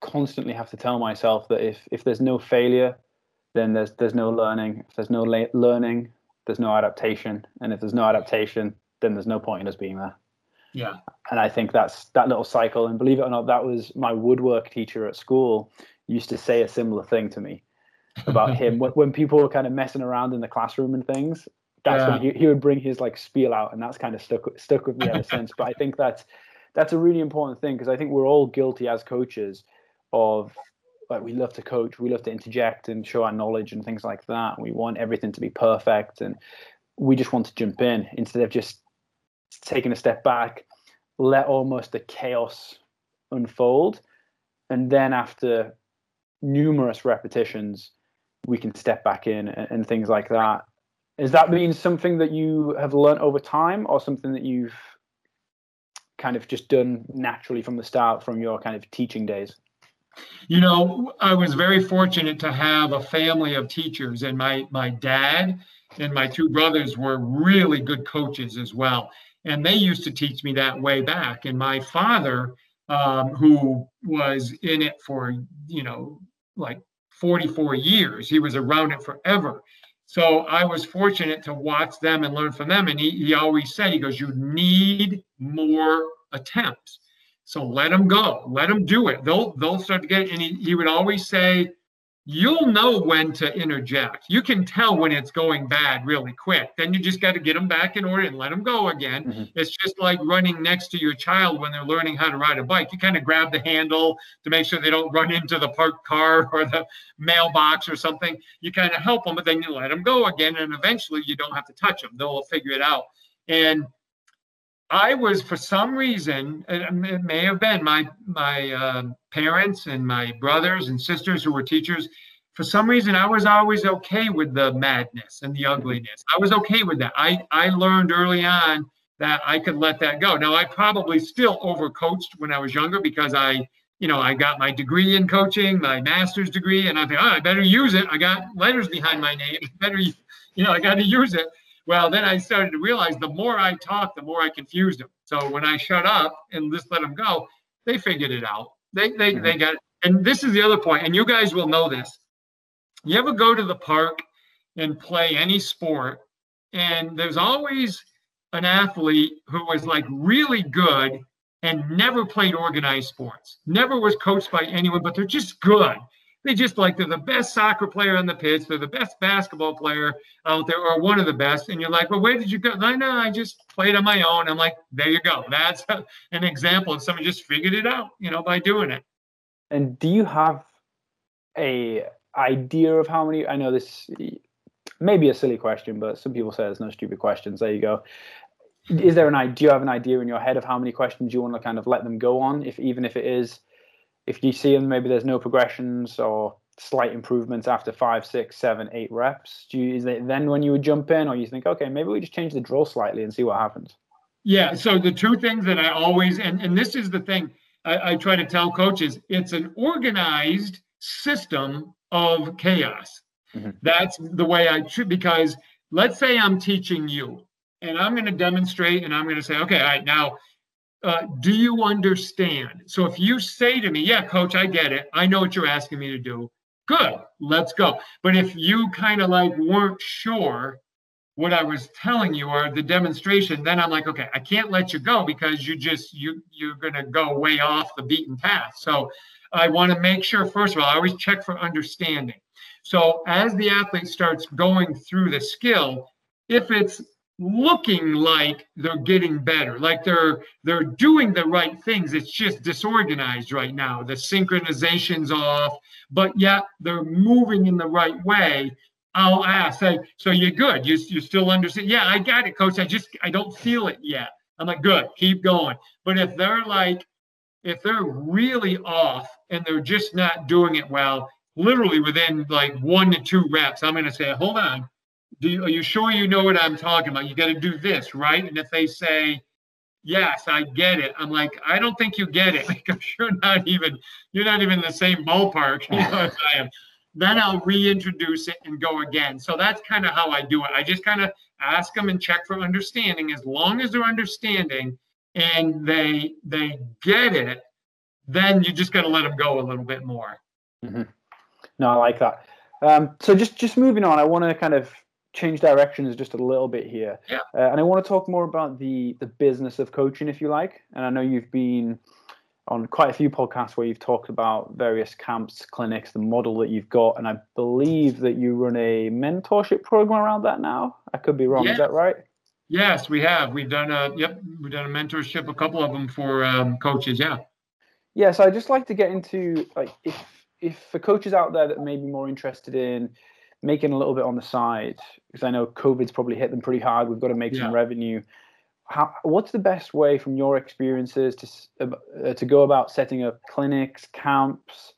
constantly have to tell myself that if if there's no failure, then there's there's no learning. If there's no learning, there's no adaptation, and if there's no adaptation, then there's no point in us being there. Yeah. And I think that's that little cycle. And believe it or not, that was my woodwork teacher at school used to say a similar thing to me about him when, when people were kind of messing around in the classroom and things. That's yeah. when he, he would bring his like spiel out, and that's kind of stuck stuck with me ever since. But I think that's that's a really important thing because I think we're all guilty as coaches of like we love to coach, we love to interject and show our knowledge and things like that. We want everything to be perfect, and we just want to jump in instead of just taking a step back, let almost the chaos unfold, and then after numerous repetitions, we can step back in and, and things like that. Is that been something that you have learned over time, or something that you've kind of just done naturally from the start from your kind of teaching days? You know, I was very fortunate to have a family of teachers, and my my dad and my two brothers were really good coaches as well. And they used to teach me that way back. And my father, um, who was in it for you know like 44 years, he was around it forever. So I was fortunate to watch them and learn from them. And he, he always said, he goes, you need more attempts so let them go. Let them do it. They'll they'll start to get. it. And he, he would always say, you'll know when to interject. You can tell when it's going bad really quick. Then you just got to get them back in order and let them go again. Mm-hmm. It's just like running next to your child when they're learning how to ride a bike. You kind of grab the handle to make sure they don't run into the parked car or the mailbox or something. You kind of help them, but then you let them go again. And eventually you don't have to touch them, they'll figure it out. And I was, for some reason, it may have been my my uh, parents and my brothers and sisters who were teachers. For some reason, I was always okay with the madness and the ugliness. I was okay with that. I I learned early on that I could let that go. Now, I probably still overcoached when I was younger because I, you know, I got my degree in coaching, my master's degree, and I think, oh, I better use it. I got letters behind my name. Better, you know, I got to use it. Well, then I started to realize the more I talked, the more I confused them. So when I shut up and just let them go, they figured it out. They they mm-hmm. they got it. And this is the other point, and you guys will know this. You ever go to the park and play any sport, and there's always an athlete who was like really good and never played organized sports, never was coached by anyone, but they're just good they just like they're the best soccer player on the pitch, they're the best basketball player out there, or one of the best. And you're like, well, where did you go? I know I just played on my own. I'm like, there you go. That's an example of someone just figured it out, you know, by doing it. And do you have a idea of how many? I know this may be a silly question, but some people say there's no stupid questions. There you go. Is there an idea? Do you have an idea in your head of how many questions you want to kind of let them go on, if even if it is if you see them, maybe there's no progressions or slight improvements after five, six, seven, eight reps, do you, is it then when you would jump in, or you think, okay, maybe we just change the drill slightly and see what happens? Yeah. So the two things that I always and and this is the thing I, I try to tell coaches: it's an organized system of chaos. Mm-hmm. That's the way I should because let's say I'm teaching you and I'm going to demonstrate and I'm going to say, okay, all right, now uh, do you understand? So if you say to me, yeah, coach, I get it. I know what you're asking me to do. Good, let's go. But if you kind of like weren't sure what I was telling you or the demonstration, then I'm like, okay, I can't let you go because you just you you're gonna go way off the beaten path. So I want to make sure, first of all, I always check for understanding. So as the athlete starts going through the skill, if it's looking like they're getting better like they're they're doing the right things. It's just disorganized right now. The synchronization's off but yet they're moving in the right way. I'll ask say so you're good? You, you still understand? Yeah i got it coach. I just i don't feel it yet. I'm like good keep going. But if they're like if they're really off and they're just not doing it well literally within like one to two reps i'm going to say hold on do you, are you sure you know what I'm talking about? You got to do this, right? And if they say, yes, I get it, I'm like, I don't think you get it because you're not even you're not even in the same ballpark, you know, as I am. Then I'll reintroduce it and go again. So that's kind of how I do it. I just kind of ask them and check for understanding. As long as they're understanding and they they get it, then you just got to let them go a little bit more. Mm-hmm. No, I like that. Um, so just just moving on, I want to kind of change directions just a little bit here. Yeah. Uh, and I want to talk more about the the business of coaching, if you like. And I know you've been on quite a few podcasts where you've talked about various camps, clinics, the model that you've got, and I believe that you run a mentorship program around that now. I could be wrong. Is that right? Yes, we have. We've done a yep. We've done a mentorship, a couple of them for um, coaches. Yeah. Yeah. So I just like to get into like if if for coaches out there that may be more interested in making a little bit on the side because I know COVID's probably hit them pretty hard. We've got to make yeah. some revenue. How, what's the best way from your experiences to uh, to go about setting up clinics, camps?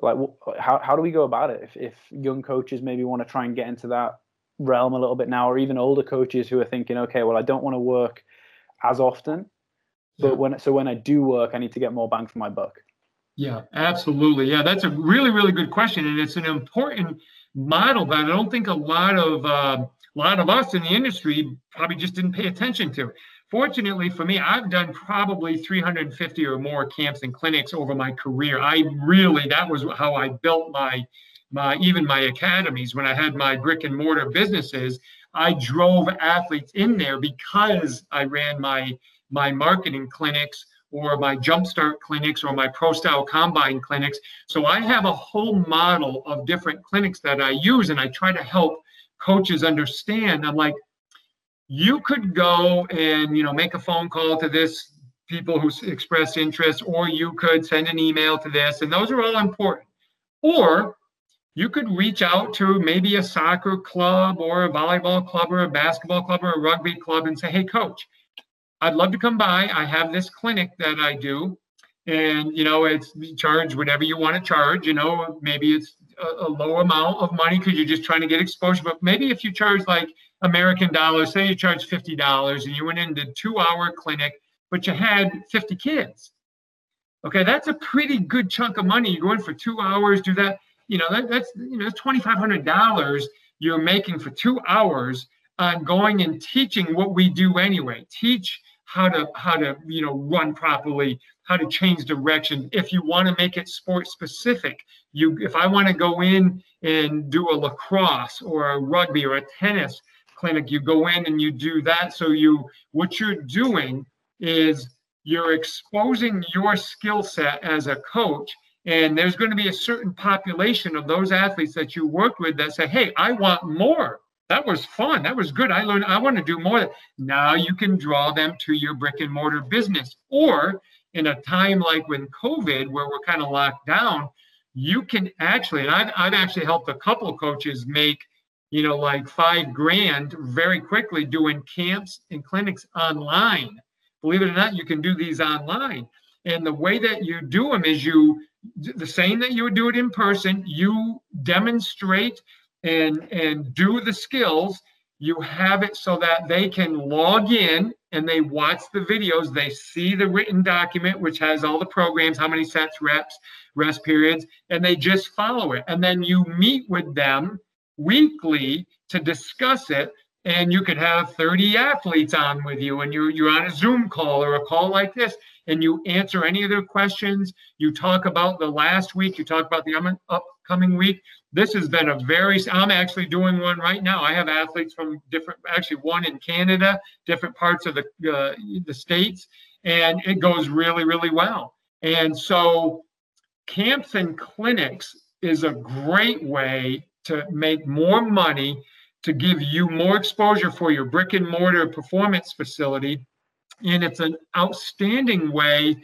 Like, how how do we go about it if if young coaches maybe want to try and get into that realm a little bit now, or even older coaches who are thinking, okay, well, I don't want to work as often, but yeah. when so when I do work, I need to get more bang for my buck. Yeah, absolutely. Yeah, that's a really really good question, and it's an important model that I don't think a lot of uh, a lot of us in the industry probably just didn't pay attention to. Fortunately for me, I've done probably 350 or more camps and clinics over my career. I really that was how I built my my even my academies when I had my brick and mortar businesses. I drove athletes in there because I ran my my marketing clinics or my jumpstart clinics or my pro style combine clinics. So I have a whole model of different clinics that I use and I try to help coaches understand. I'm like, you could go and you know make a phone call to this people who express interest, or you could send an email to this, and those are all important. Or you could reach out to maybe a soccer club or a volleyball club or a basketball club or a rugby club and say, hey, coach, I'd love to come by. I have this clinic that I do. And, you know, it's charge whatever you want to charge. You know, maybe it's a, a low amount of money because you're just trying to get exposure. But maybe if you charge like American dollars, say you charge $50 and you went into two hour clinic, but you had 50 kids. Okay, that's a pretty good chunk of money. You go in for two hours, do that you know that, that's you know twenty five hundred dollars you're making for two hours on going and teaching what we do anyway. Teach how to how to you know run properly, how to change direction. If you want to make it sport specific, you if I want to go in and do a lacrosse or a rugby or a tennis clinic, you go in and you do that. So you what you're doing is you're exposing your skill set as a coach and there's going to be a certain population of those athletes that you worked with that say, hey, I want more. That was fun. That was good. I learned, I want to do more. Now you can draw them to your brick and mortar business. Or in a time like when COVID, where we're kind of locked down, you can actually, and I've, I've actually helped a couple coaches make, you know, like five grand very quickly doing camps and clinics online. Believe it or not, you can do these online. And the way that you do them is you the same that you would do it in person. You demonstrate and and do the skills. You have it so that they can log in and they watch the videos. They see the written document, which has all the programs, how many sets, reps, rest periods, and they just follow it. And then you meet with them weekly to discuss it and you could have 30 athletes on with you and you're, you're on a zoom call or a call like this and you answer any of their questions. You talk about the last week you talk about the upcoming week. This has been a very i'm actually doing one right now. I have athletes from different actually one in canada different parts of the uh, the states and it goes really really well. And so camps and clinics is a great way to make more money to give you more exposure for your brick and mortar performance facility. And it's an outstanding way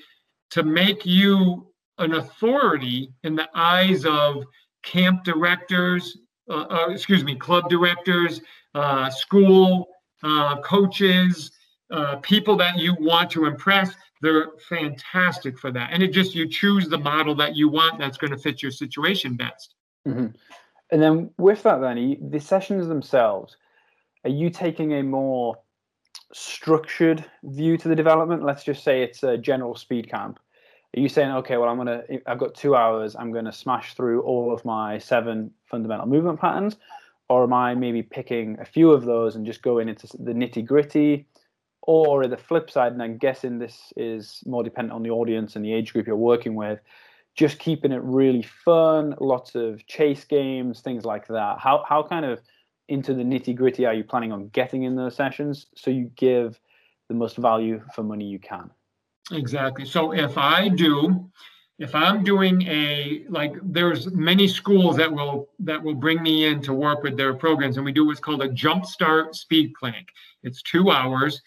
to make you an authority in the eyes of camp directors, uh, uh, excuse me, club directors, uh, school uh, coaches, uh, people that you want to impress. They're fantastic for that. And it just, you choose the model that you want that's going to fit your situation best. Mm-hmm. And then with that, then you, the sessions themselves, are you taking a more structured view to the development? Let's just say it's a general speed camp. Are you saying, okay, well, I'm gonna, I've got two hours, I'm gonna smash through all of my seven fundamental movement patterns, or am I maybe picking a few of those and just going into the nitty gritty? Or the flip side, and I'm guessing this is more dependent on the audience and the age group you're working with just keeping it really fun, lots of chase games, things like that. How how kind of into the nitty gritty are you planning on getting in those sessions so you give the most value for money you can? Exactly. So if I do, if I'm doing a like there's many schools that will that will bring me in to work with their programs and we do what's called a jumpstart speed clinic. It's two hours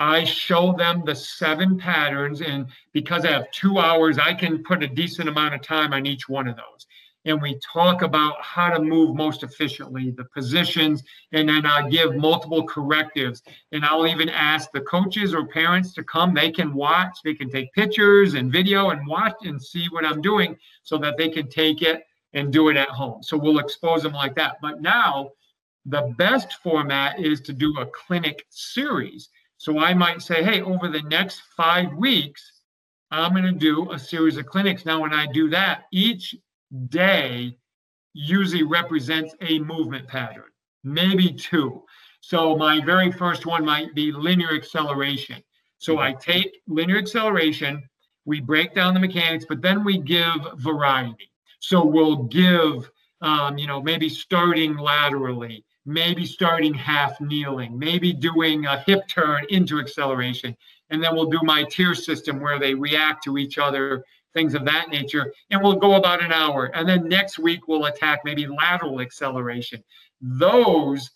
I show them the seven patterns. And because I have two hours, I can put a decent amount of time on each one of those. And we talk about how to move most efficiently, the positions, and then I give multiple correctives. And I'll even ask the coaches or parents to come. They can watch, they can take pictures and video and watch and see what I'm doing so that they can take it and do it at home. So we'll expose them like that. But now, the best format is to do a clinic series so I might say, hey, over the next five weeks, I'm going to do a series of clinics. Now, when I do that, each day usually represents a movement pattern, maybe two. So my very first one might be linear acceleration. So I take linear acceleration, we break down the mechanics, but then we give variety. So we'll give, um, you know, maybe starting laterally, maybe starting half kneeling, maybe doing a hip turn into acceleration. And then we'll do my tier system where they react to each other, things of that nature. And we'll go about an hour. And then next week, we'll attack maybe lateral acceleration. Those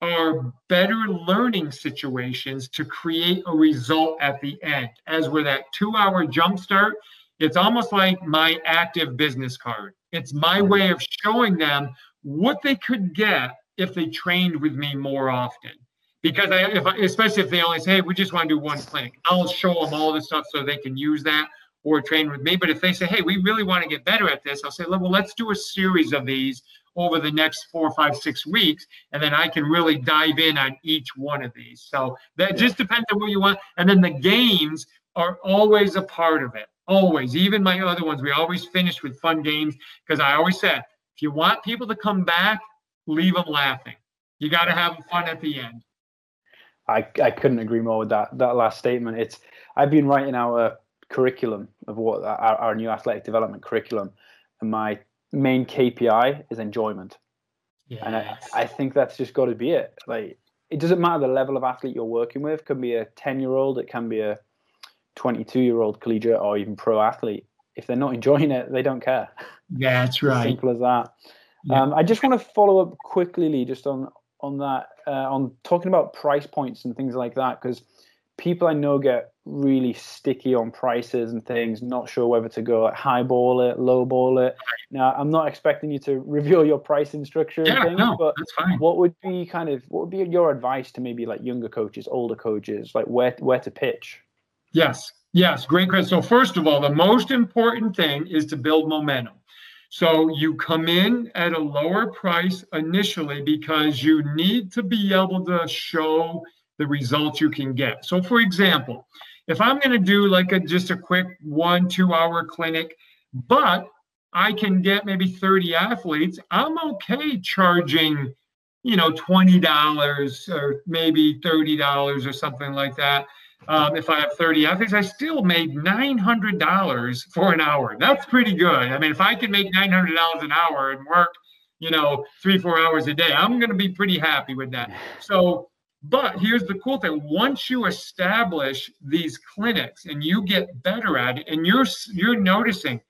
are better learning situations to create a result at the end. As with that two hour jump start, it's almost like my active business card. It's my way of showing them what they could get if they trained with me more often. Because I, if I, especially if they only say, hey, we just want to do one clinic, I'll show them all the stuff so they can use that or train with me. But if they say, hey, we really want to get better at this, I'll say, well, let's do a series of these over the next four, five, six weeks, and then I can really dive in on each one of these. So that just depends on what you want. And then the games are always a part of it. Always. Even my other ones, we always finish with fun games because I always said, if you want people to come back, leave them laughing. You got to have fun at the end. I, I couldn't agree more with that that last statement. It's I've been writing our curriculum of what our, our new athletic development curriculum, and my main KPI is enjoyment. Yes. And I, I think that's just got to be it. Like it doesn't matter the level of athlete you're working with. It can be a 10 year old, it can be a 22 year old collegiate or even pro athlete. If they're not enjoying it, they don't care. That's right. Simple as that. Yeah. Um, I just want to follow up quickly, Lee, just on on that, uh, on talking about price points and things like that, because people I know get really sticky on prices and things, not sure whether to go like highball it, lowball it. Now, I'm not expecting you to reveal your pricing structure yeah, things, no, but that's fine. what would be kind of what would be your advice to maybe like younger coaches, older coaches, like where where to pitch? Yes, yes, great question. So first of all, the most important thing is to build momentum. So you come in at a lower price initially because you need to be able to show the results you can get. So for example, if I'm going to do like a just a quick one, two hour clinic, but I can get maybe 30 athletes, I'm okay charging, you know, $20 or maybe $30 or something like that. Um, if I have 30 athletes, I still made $900 for an hour. That's pretty good. I mean, if I can make $900 an hour and work, you know, three, four hours a day, I'm going to be pretty happy with that. So but here's the cool thing: once you establish these clinics and you get better at it, and you're you're noticing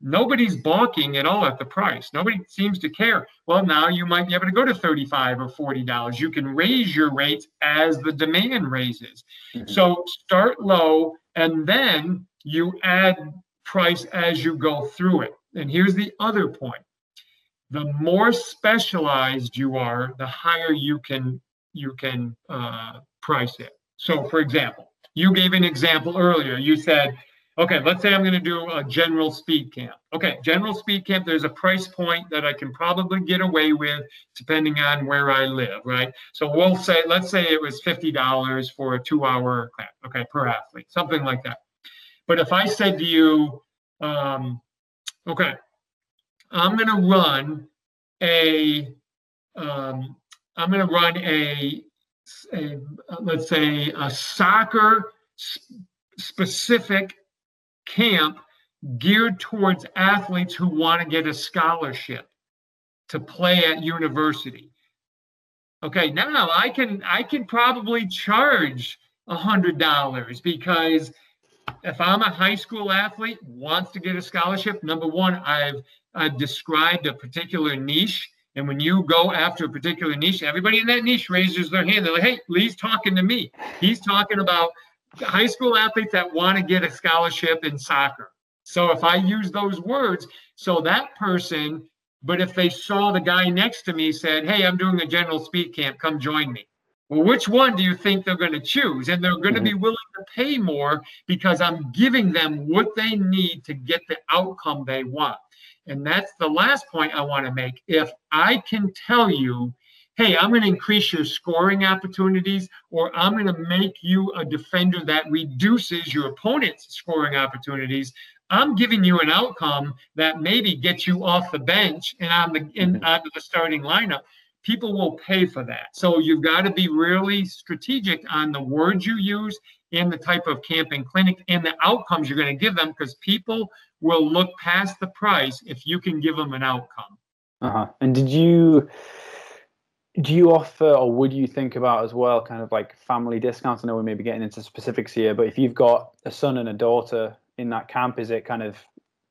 nobody's balking at all at the price. Nobody seems to care. Well, now you might be able to go to 35 or 40 dollars. You can raise your rates as the demand raises. Mm-hmm. So start low and then you add price as you go through it. And here's the other point. The more specialized you are, the higher you can you can uh, price it. So, for example, you gave an example earlier. You said, okay, let's say I'm going to do a general speed camp. Okay, general speed camp, there's a price point that I can probably get away with depending on where I live, right? So we'll say, let's say it was $50 for a two hour camp, okay, per athlete, something like that. But if I said to you, um, okay, I'm going to run a um, I'm going to run a, a, let's say a soccer specific camp geared towards athletes who want to get a scholarship to play at university. Okay, now I can I can probably charge a hundred dollars because if I'm a high school athlete wants to get a scholarship, number one, I've I've described a particular niche and when you go after a particular niche, everybody in that niche raises their hand. They're like, hey, Lee's talking to me. He's talking about high school athletes that want to get a scholarship in soccer. So if I use those words, so that person, but if they saw the guy next to me said, hey, I'm doing a general speed camp, come join me. Well, which one do you think they're going to choose? And they're going to be mm-hmm. willing to pay more because I'm giving them what they need to get the outcome they want. And that's the last point I want to make. If I can tell you, hey, I'm going to increase your scoring opportunities, or I'm going to make you a defender that reduces your opponent's scoring opportunities, I'm giving you an outcome that maybe gets you off the bench and on the in, mm-hmm. onto the starting lineup. People will pay for that. So you've got to be really strategic on the words you use and the type of camping clinic and the outcomes you're going to give them because people will look past the price if you can give them an outcome. Uh huh. And did you? Do you offer or would you think about as well kind of like family discounts? I know we may be getting into specifics here but if you've got a son and a daughter in that camp is it kind of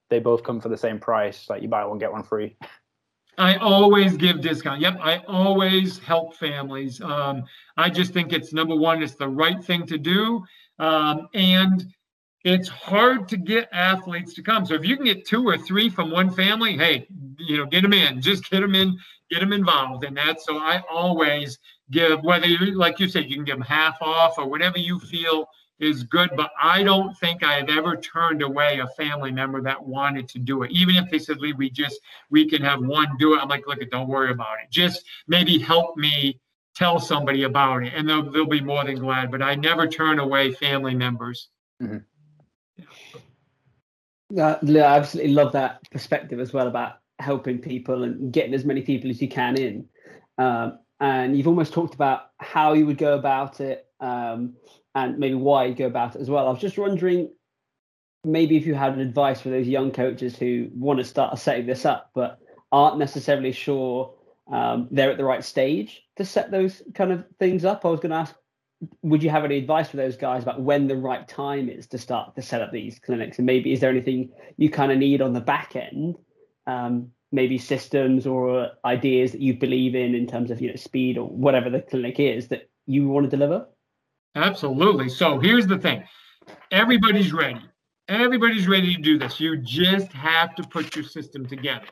they both come for the same price like you buy one get one free? I always give discount. Yep i always help families. Um, i just think it's number one it's the right thing to do um, and it's hard to get athletes to come. So if you can get two or three from one family hey you know get them in just get them in get them involved in that. So I always give, whether you, like you said, you can give them half off or whatever you feel is good. But I don't think I've ever turned away a family member that wanted to do it. Even if they said, Lee, we just, we can have one do it. I'm like, look, don't worry about it. Just maybe help me tell somebody about it and they'll, they'll be more than glad. But I never turn away family members. Mm-hmm. Uh, I absolutely love that perspective as well about helping people and getting as many people as you can in. Um, and you've almost talked about how you would go about it um, and maybe why you go about it as well. I was just wondering maybe if you had advice for those young coaches who want to start setting this up but aren't necessarily sure um, they're at the right stage to set those kind of things up. I was going to ask, would you have any advice for those guys about when the right time is to start to set up these clinics? And maybe is there anything you kind of need on the back end um, maybe systems or ideas that you believe in in terms of you know speed or whatever the clinic is that you want to deliver? Absolutely. So here's the thing. Everybody's ready. Everybody's ready to do this. You just have to put your system together.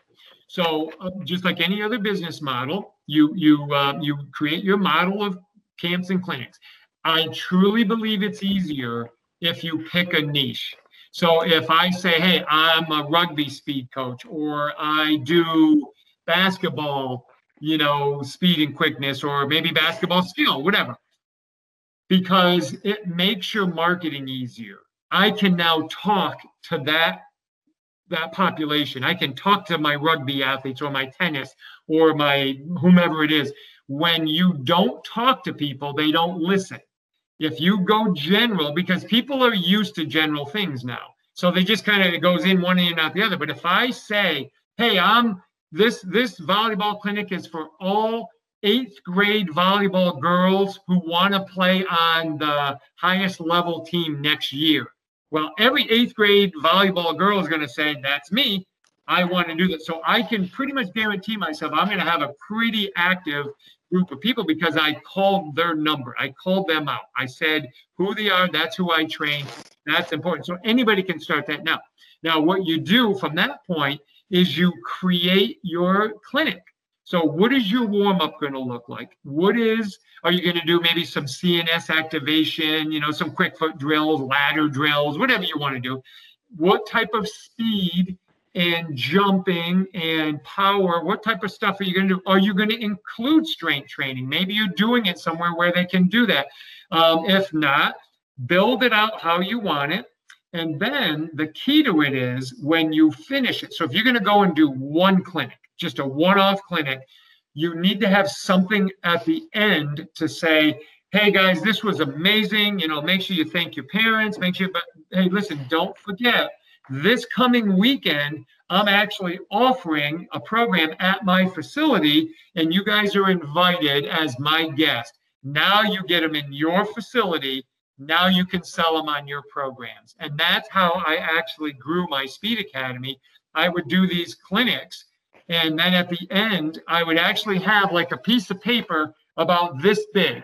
So uh, just like any other business model you you uh, you create your model of camps and clinics. I truly believe it's easier if you pick a niche so if I say, hey, I'm a rugby speed coach, or I do basketball, you know, speed and quickness, or maybe basketball skill, whatever, because it makes your marketing easier. I can now talk to that that population. I can talk to my rugby athletes or my tennis or my whomever it is. When you don't talk to people, they don't listen. If you go general, because people are used to general things now. So they just kind of it goes in one ear and out the other. But if I say, hey, I'm this this volleyball clinic is for all eighth grade volleyball girls who want to play on the highest level team next year. Well, every eighth grade volleyball girl is going to say, That's me. I want to do that. So I can pretty much guarantee myself I'm going to have a pretty active group of people because I called their number. I called them out. I said who they are. That's who I train. That's important. So anybody can start that now. Now, what you do from that point is you create your clinic. So, what is your warm up going to look like? What is, are you going to do maybe some CNS activation, you know, some quick foot drills, ladder drills, whatever you want to do? What type of speed and jumping and power what type of stuff are you going to do? Are you going to include strength training? Maybe you're doing it somewhere where they can do that. Um, if not build it out how you want it. And then the key to it is when you finish it. So if you're going to go and do one clinic just a one-off clinic you need to have something at the end to say hey guys this was amazing. You know make sure you thank your parents make sure but hey listen don't forget this coming weekend, I'm actually offering a program at my facility, and you guys are invited as my guest. Now you get them in your facility. Now you can sell them on your programs. And that's how I actually grew my Speed Academy. I would do these clinics. And then at the end, I would actually have like a piece of paper about this big.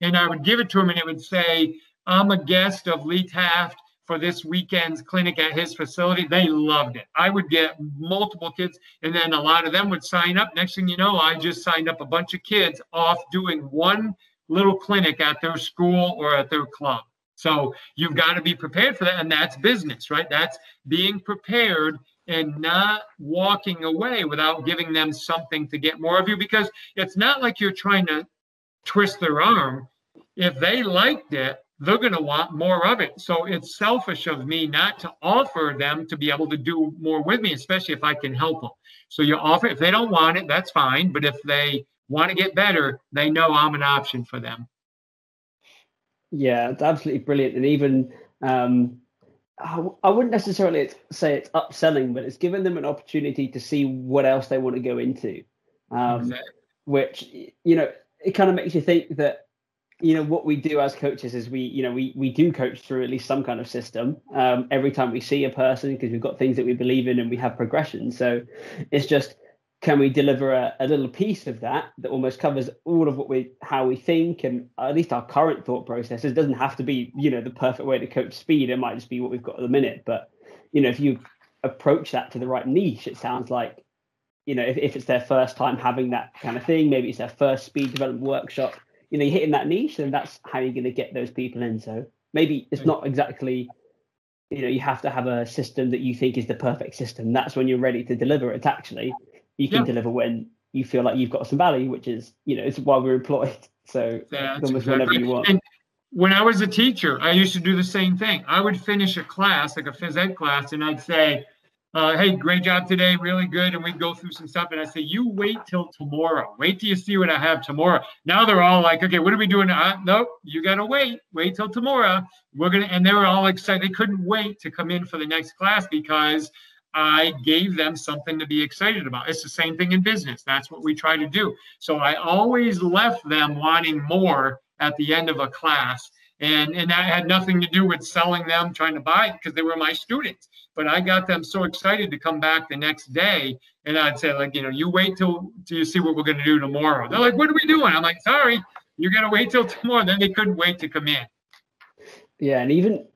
And I would give it to them, and it would say, I'm a guest of Lee Taft for this weekend's clinic at his facility. They loved it. I would get multiple kids, and then a lot of them would sign up. Next thing you know, I just signed up a bunch of kids off doing one little clinic at their school or at their club. So you've got to be prepared for that. And that's business, right? That's being prepared and not walking away without giving them something to get more of you because it's not like you're trying to twist their arm. If they liked it, they're going to want more of it. So it's selfish of me not to offer them to be able to do more with me, especially if I can help them. So you offer, if they don't want it, that's fine. But if they want to get better, they know I'm an option for them. Yeah, it's absolutely brilliant. And even, um, I wouldn't necessarily say it's upselling, but it's giving them an opportunity to see what else they want to go into. Um, exactly. which you know it kind of makes you think that you know what we do as coaches is we you know we we do coach through at least some kind of system um, every time we see a person because we've got things that we believe in and we have progression. So it's just can we deliver a, a little piece of that that almost covers all of what we how we think and at least our current thought processes doesn't have to be you know the perfect way to coach speed. It might just be what we've got at the minute. But you know if you approach that to the right niche it sounds like you know if, if it's their first time having that kind of thing maybe it's their first speed development workshop you know you're hitting that niche and that's how you're going to get those people in so maybe it's not exactly you know you have to have a system that you think is the perfect system that's when you're ready to deliver it actually you can yeah. deliver when you feel like you've got some value, which is, you know, it's why we're employed. So almost exactly. whenever you want. And when I was a teacher, I used to do the same thing. I would finish a class, like a phys ed class, and I'd say, uh, hey, great job today, really good. And we'd go through some stuff. And I say, you wait till tomorrow. Wait till you see what I have tomorrow. Now they're all like, okay, what are we doing? Uh, nope, you got to wait. Wait till tomorrow. We're going to, and they were all excited. They couldn't wait to come in for the next class because I gave them something to be excited about. It's the same thing in business. That's what we try to do. So I always left them wanting more at the end of a class. And, and that had nothing to do with selling them, trying to buy because they were my students. But I got them so excited to come back the next day. And I'd say, like, you know, you wait till, till you see what we're going to do tomorrow. They're like, what are we doing? I'm like, sorry, you're going to wait till tomorrow. Then they couldn't wait to come in. Yeah. And even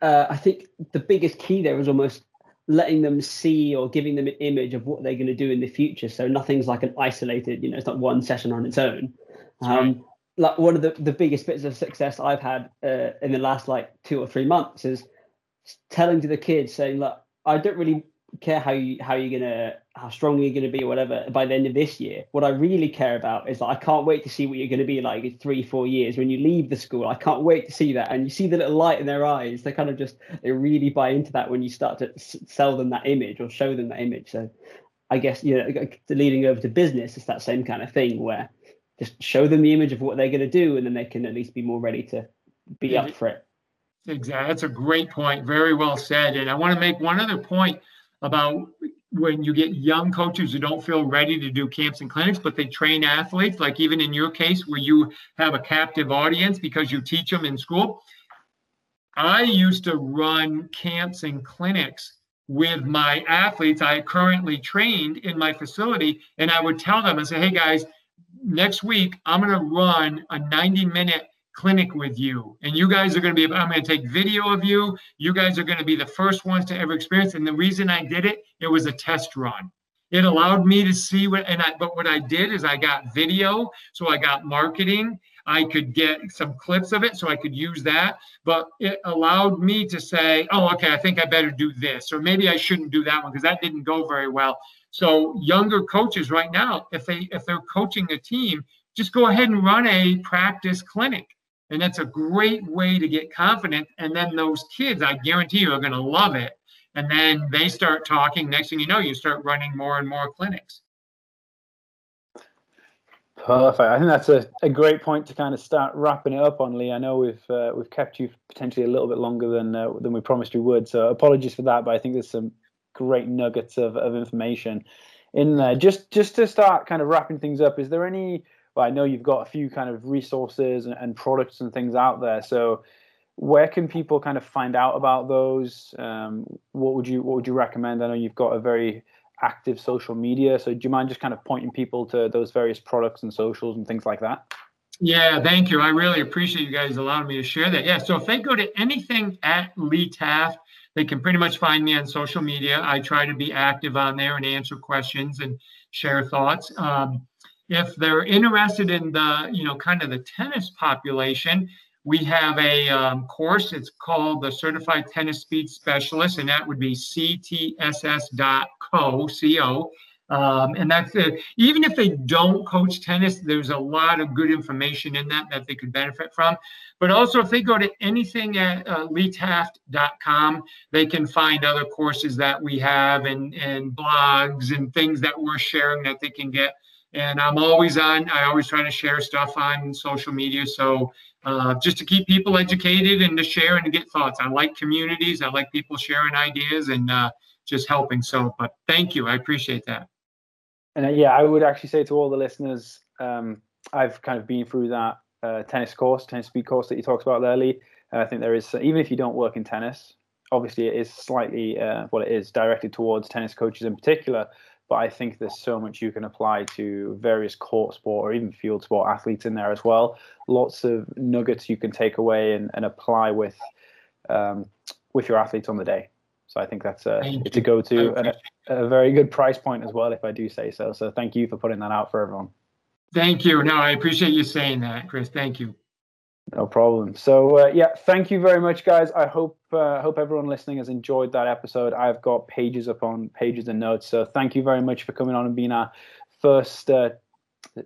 uh, I think the biggest key there is almost letting them see or giving them an image of what they're going to do in the future. So nothing's like an isolated, you know, it's not one session on its own. Um, right. Like one of the, the biggest bits of success I've had uh, in the last like two or three months is telling to the kids saying, look, I don't really care how you how you're gonna how strong you're gonna be or whatever by the end of this year. What I really care about is like I can't wait to see what you're gonna be like in three, four years when you leave the school. I can't wait to see that. And you see the little light in their eyes. They kind of just they really buy into that when you start to sell them that image or show them that image. So I guess you know leading over to business, it's that same kind of thing where just show them the image of what they're gonna do, and then they can at least be more ready to be yeah. up for it. Exactly. That's a great point. Very well said. And I want to make one other point about when you get young coaches who don't feel ready to do camps and clinics, but they train athletes, like even in your case where you have a captive audience because you teach them in school. I used to run camps and clinics with my athletes I currently trained in my facility, and I would tell them and say, hey guys, next week I'm going to run a 90 minute clinic with you. And you guys are going to be i'm going to take video of you. You guys are going to be the first ones to ever experience. And the reason i did it it was a test run. It allowed me to see what and i but what i did is i got video so i got marketing. I could get some clips of it so i could use that. But it allowed me to say oh okay i think i better do this or maybe i shouldn't do that one because that didn't go very well. So younger coaches right now if they if they're coaching a team just go ahead and run a practice clinic and that's a great way to get confident. And then those kids, I guarantee you, are going to love it. And then they start talking. Next thing you know, you start running more and more clinics. Perfect. I think that's a, a great point to kind of start wrapping it up on, Lee. I know we've uh, we've kept you potentially a little bit longer than uh, than we promised we would, so apologies for that. But I think there's some great nuggets of, of information in there. Just just to start kind of wrapping things up, is there any but I know you've got a few kind of resources and, and products and things out there. So where can people kind of find out about those? Um, what would you what would you recommend? I know you've got a very active social media, so do you mind just kind of pointing people to those various products and socials and things like that? Yeah, thank you. I really appreciate you guys allowing me to share that. Yeah, so if they go to anything at Lee Taft, they can pretty much find me on social media. I try to be active on there and answer questions and share thoughts. Um, if they're interested in the, you know, kind of the tennis population, we have a um, course. It's called the Certified Tennis Speed Specialist, and that would be ctss.co, co. Um, and that's it. Even if they don't coach tennis, there's a lot of good information in that that they could benefit from. But also, if they go to anything at uh, leetaft.com, they can find other courses that we have and, and blogs and things that we're sharing that they can get and I'm always on. I always try to share stuff on social media. So uh, just to keep people educated and to share and to get thoughts. I like communities. I like people sharing ideas and uh, just helping. So, but thank you. I appreciate that. And uh, yeah, I would actually say to all the listeners, um, I've kind of been through that uh, tennis course, tennis speed course that you talked about there, Lee. I think there is, even if you don't work in tennis, obviously it is slightly, uh, well, it is directed towards tennis coaches in particular. But I think there's so much you can apply to various court sport or even field sport athletes in there as well. Lots of nuggets you can take away and, and apply with um, with your athletes on the day. So I think that's a it's a go-to and a, a, very good price point as well, if I do say so. So thank you for putting that out for everyone. Thank you. No, I appreciate you saying that, Chris. Thank you. No problem. So uh, yeah, thank you very much, guys. I hope uh, hope everyone listening has enjoyed that episode. I've got pages upon pages and notes. So thank you very much for coming on and being our first uh,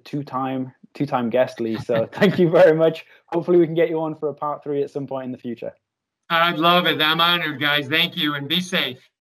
two time two time guest, Lee. So thank you very much. Hopefully we can get you on for a part three at some point in the future. I'd love it. I'm honored, guys. Thank you and be safe.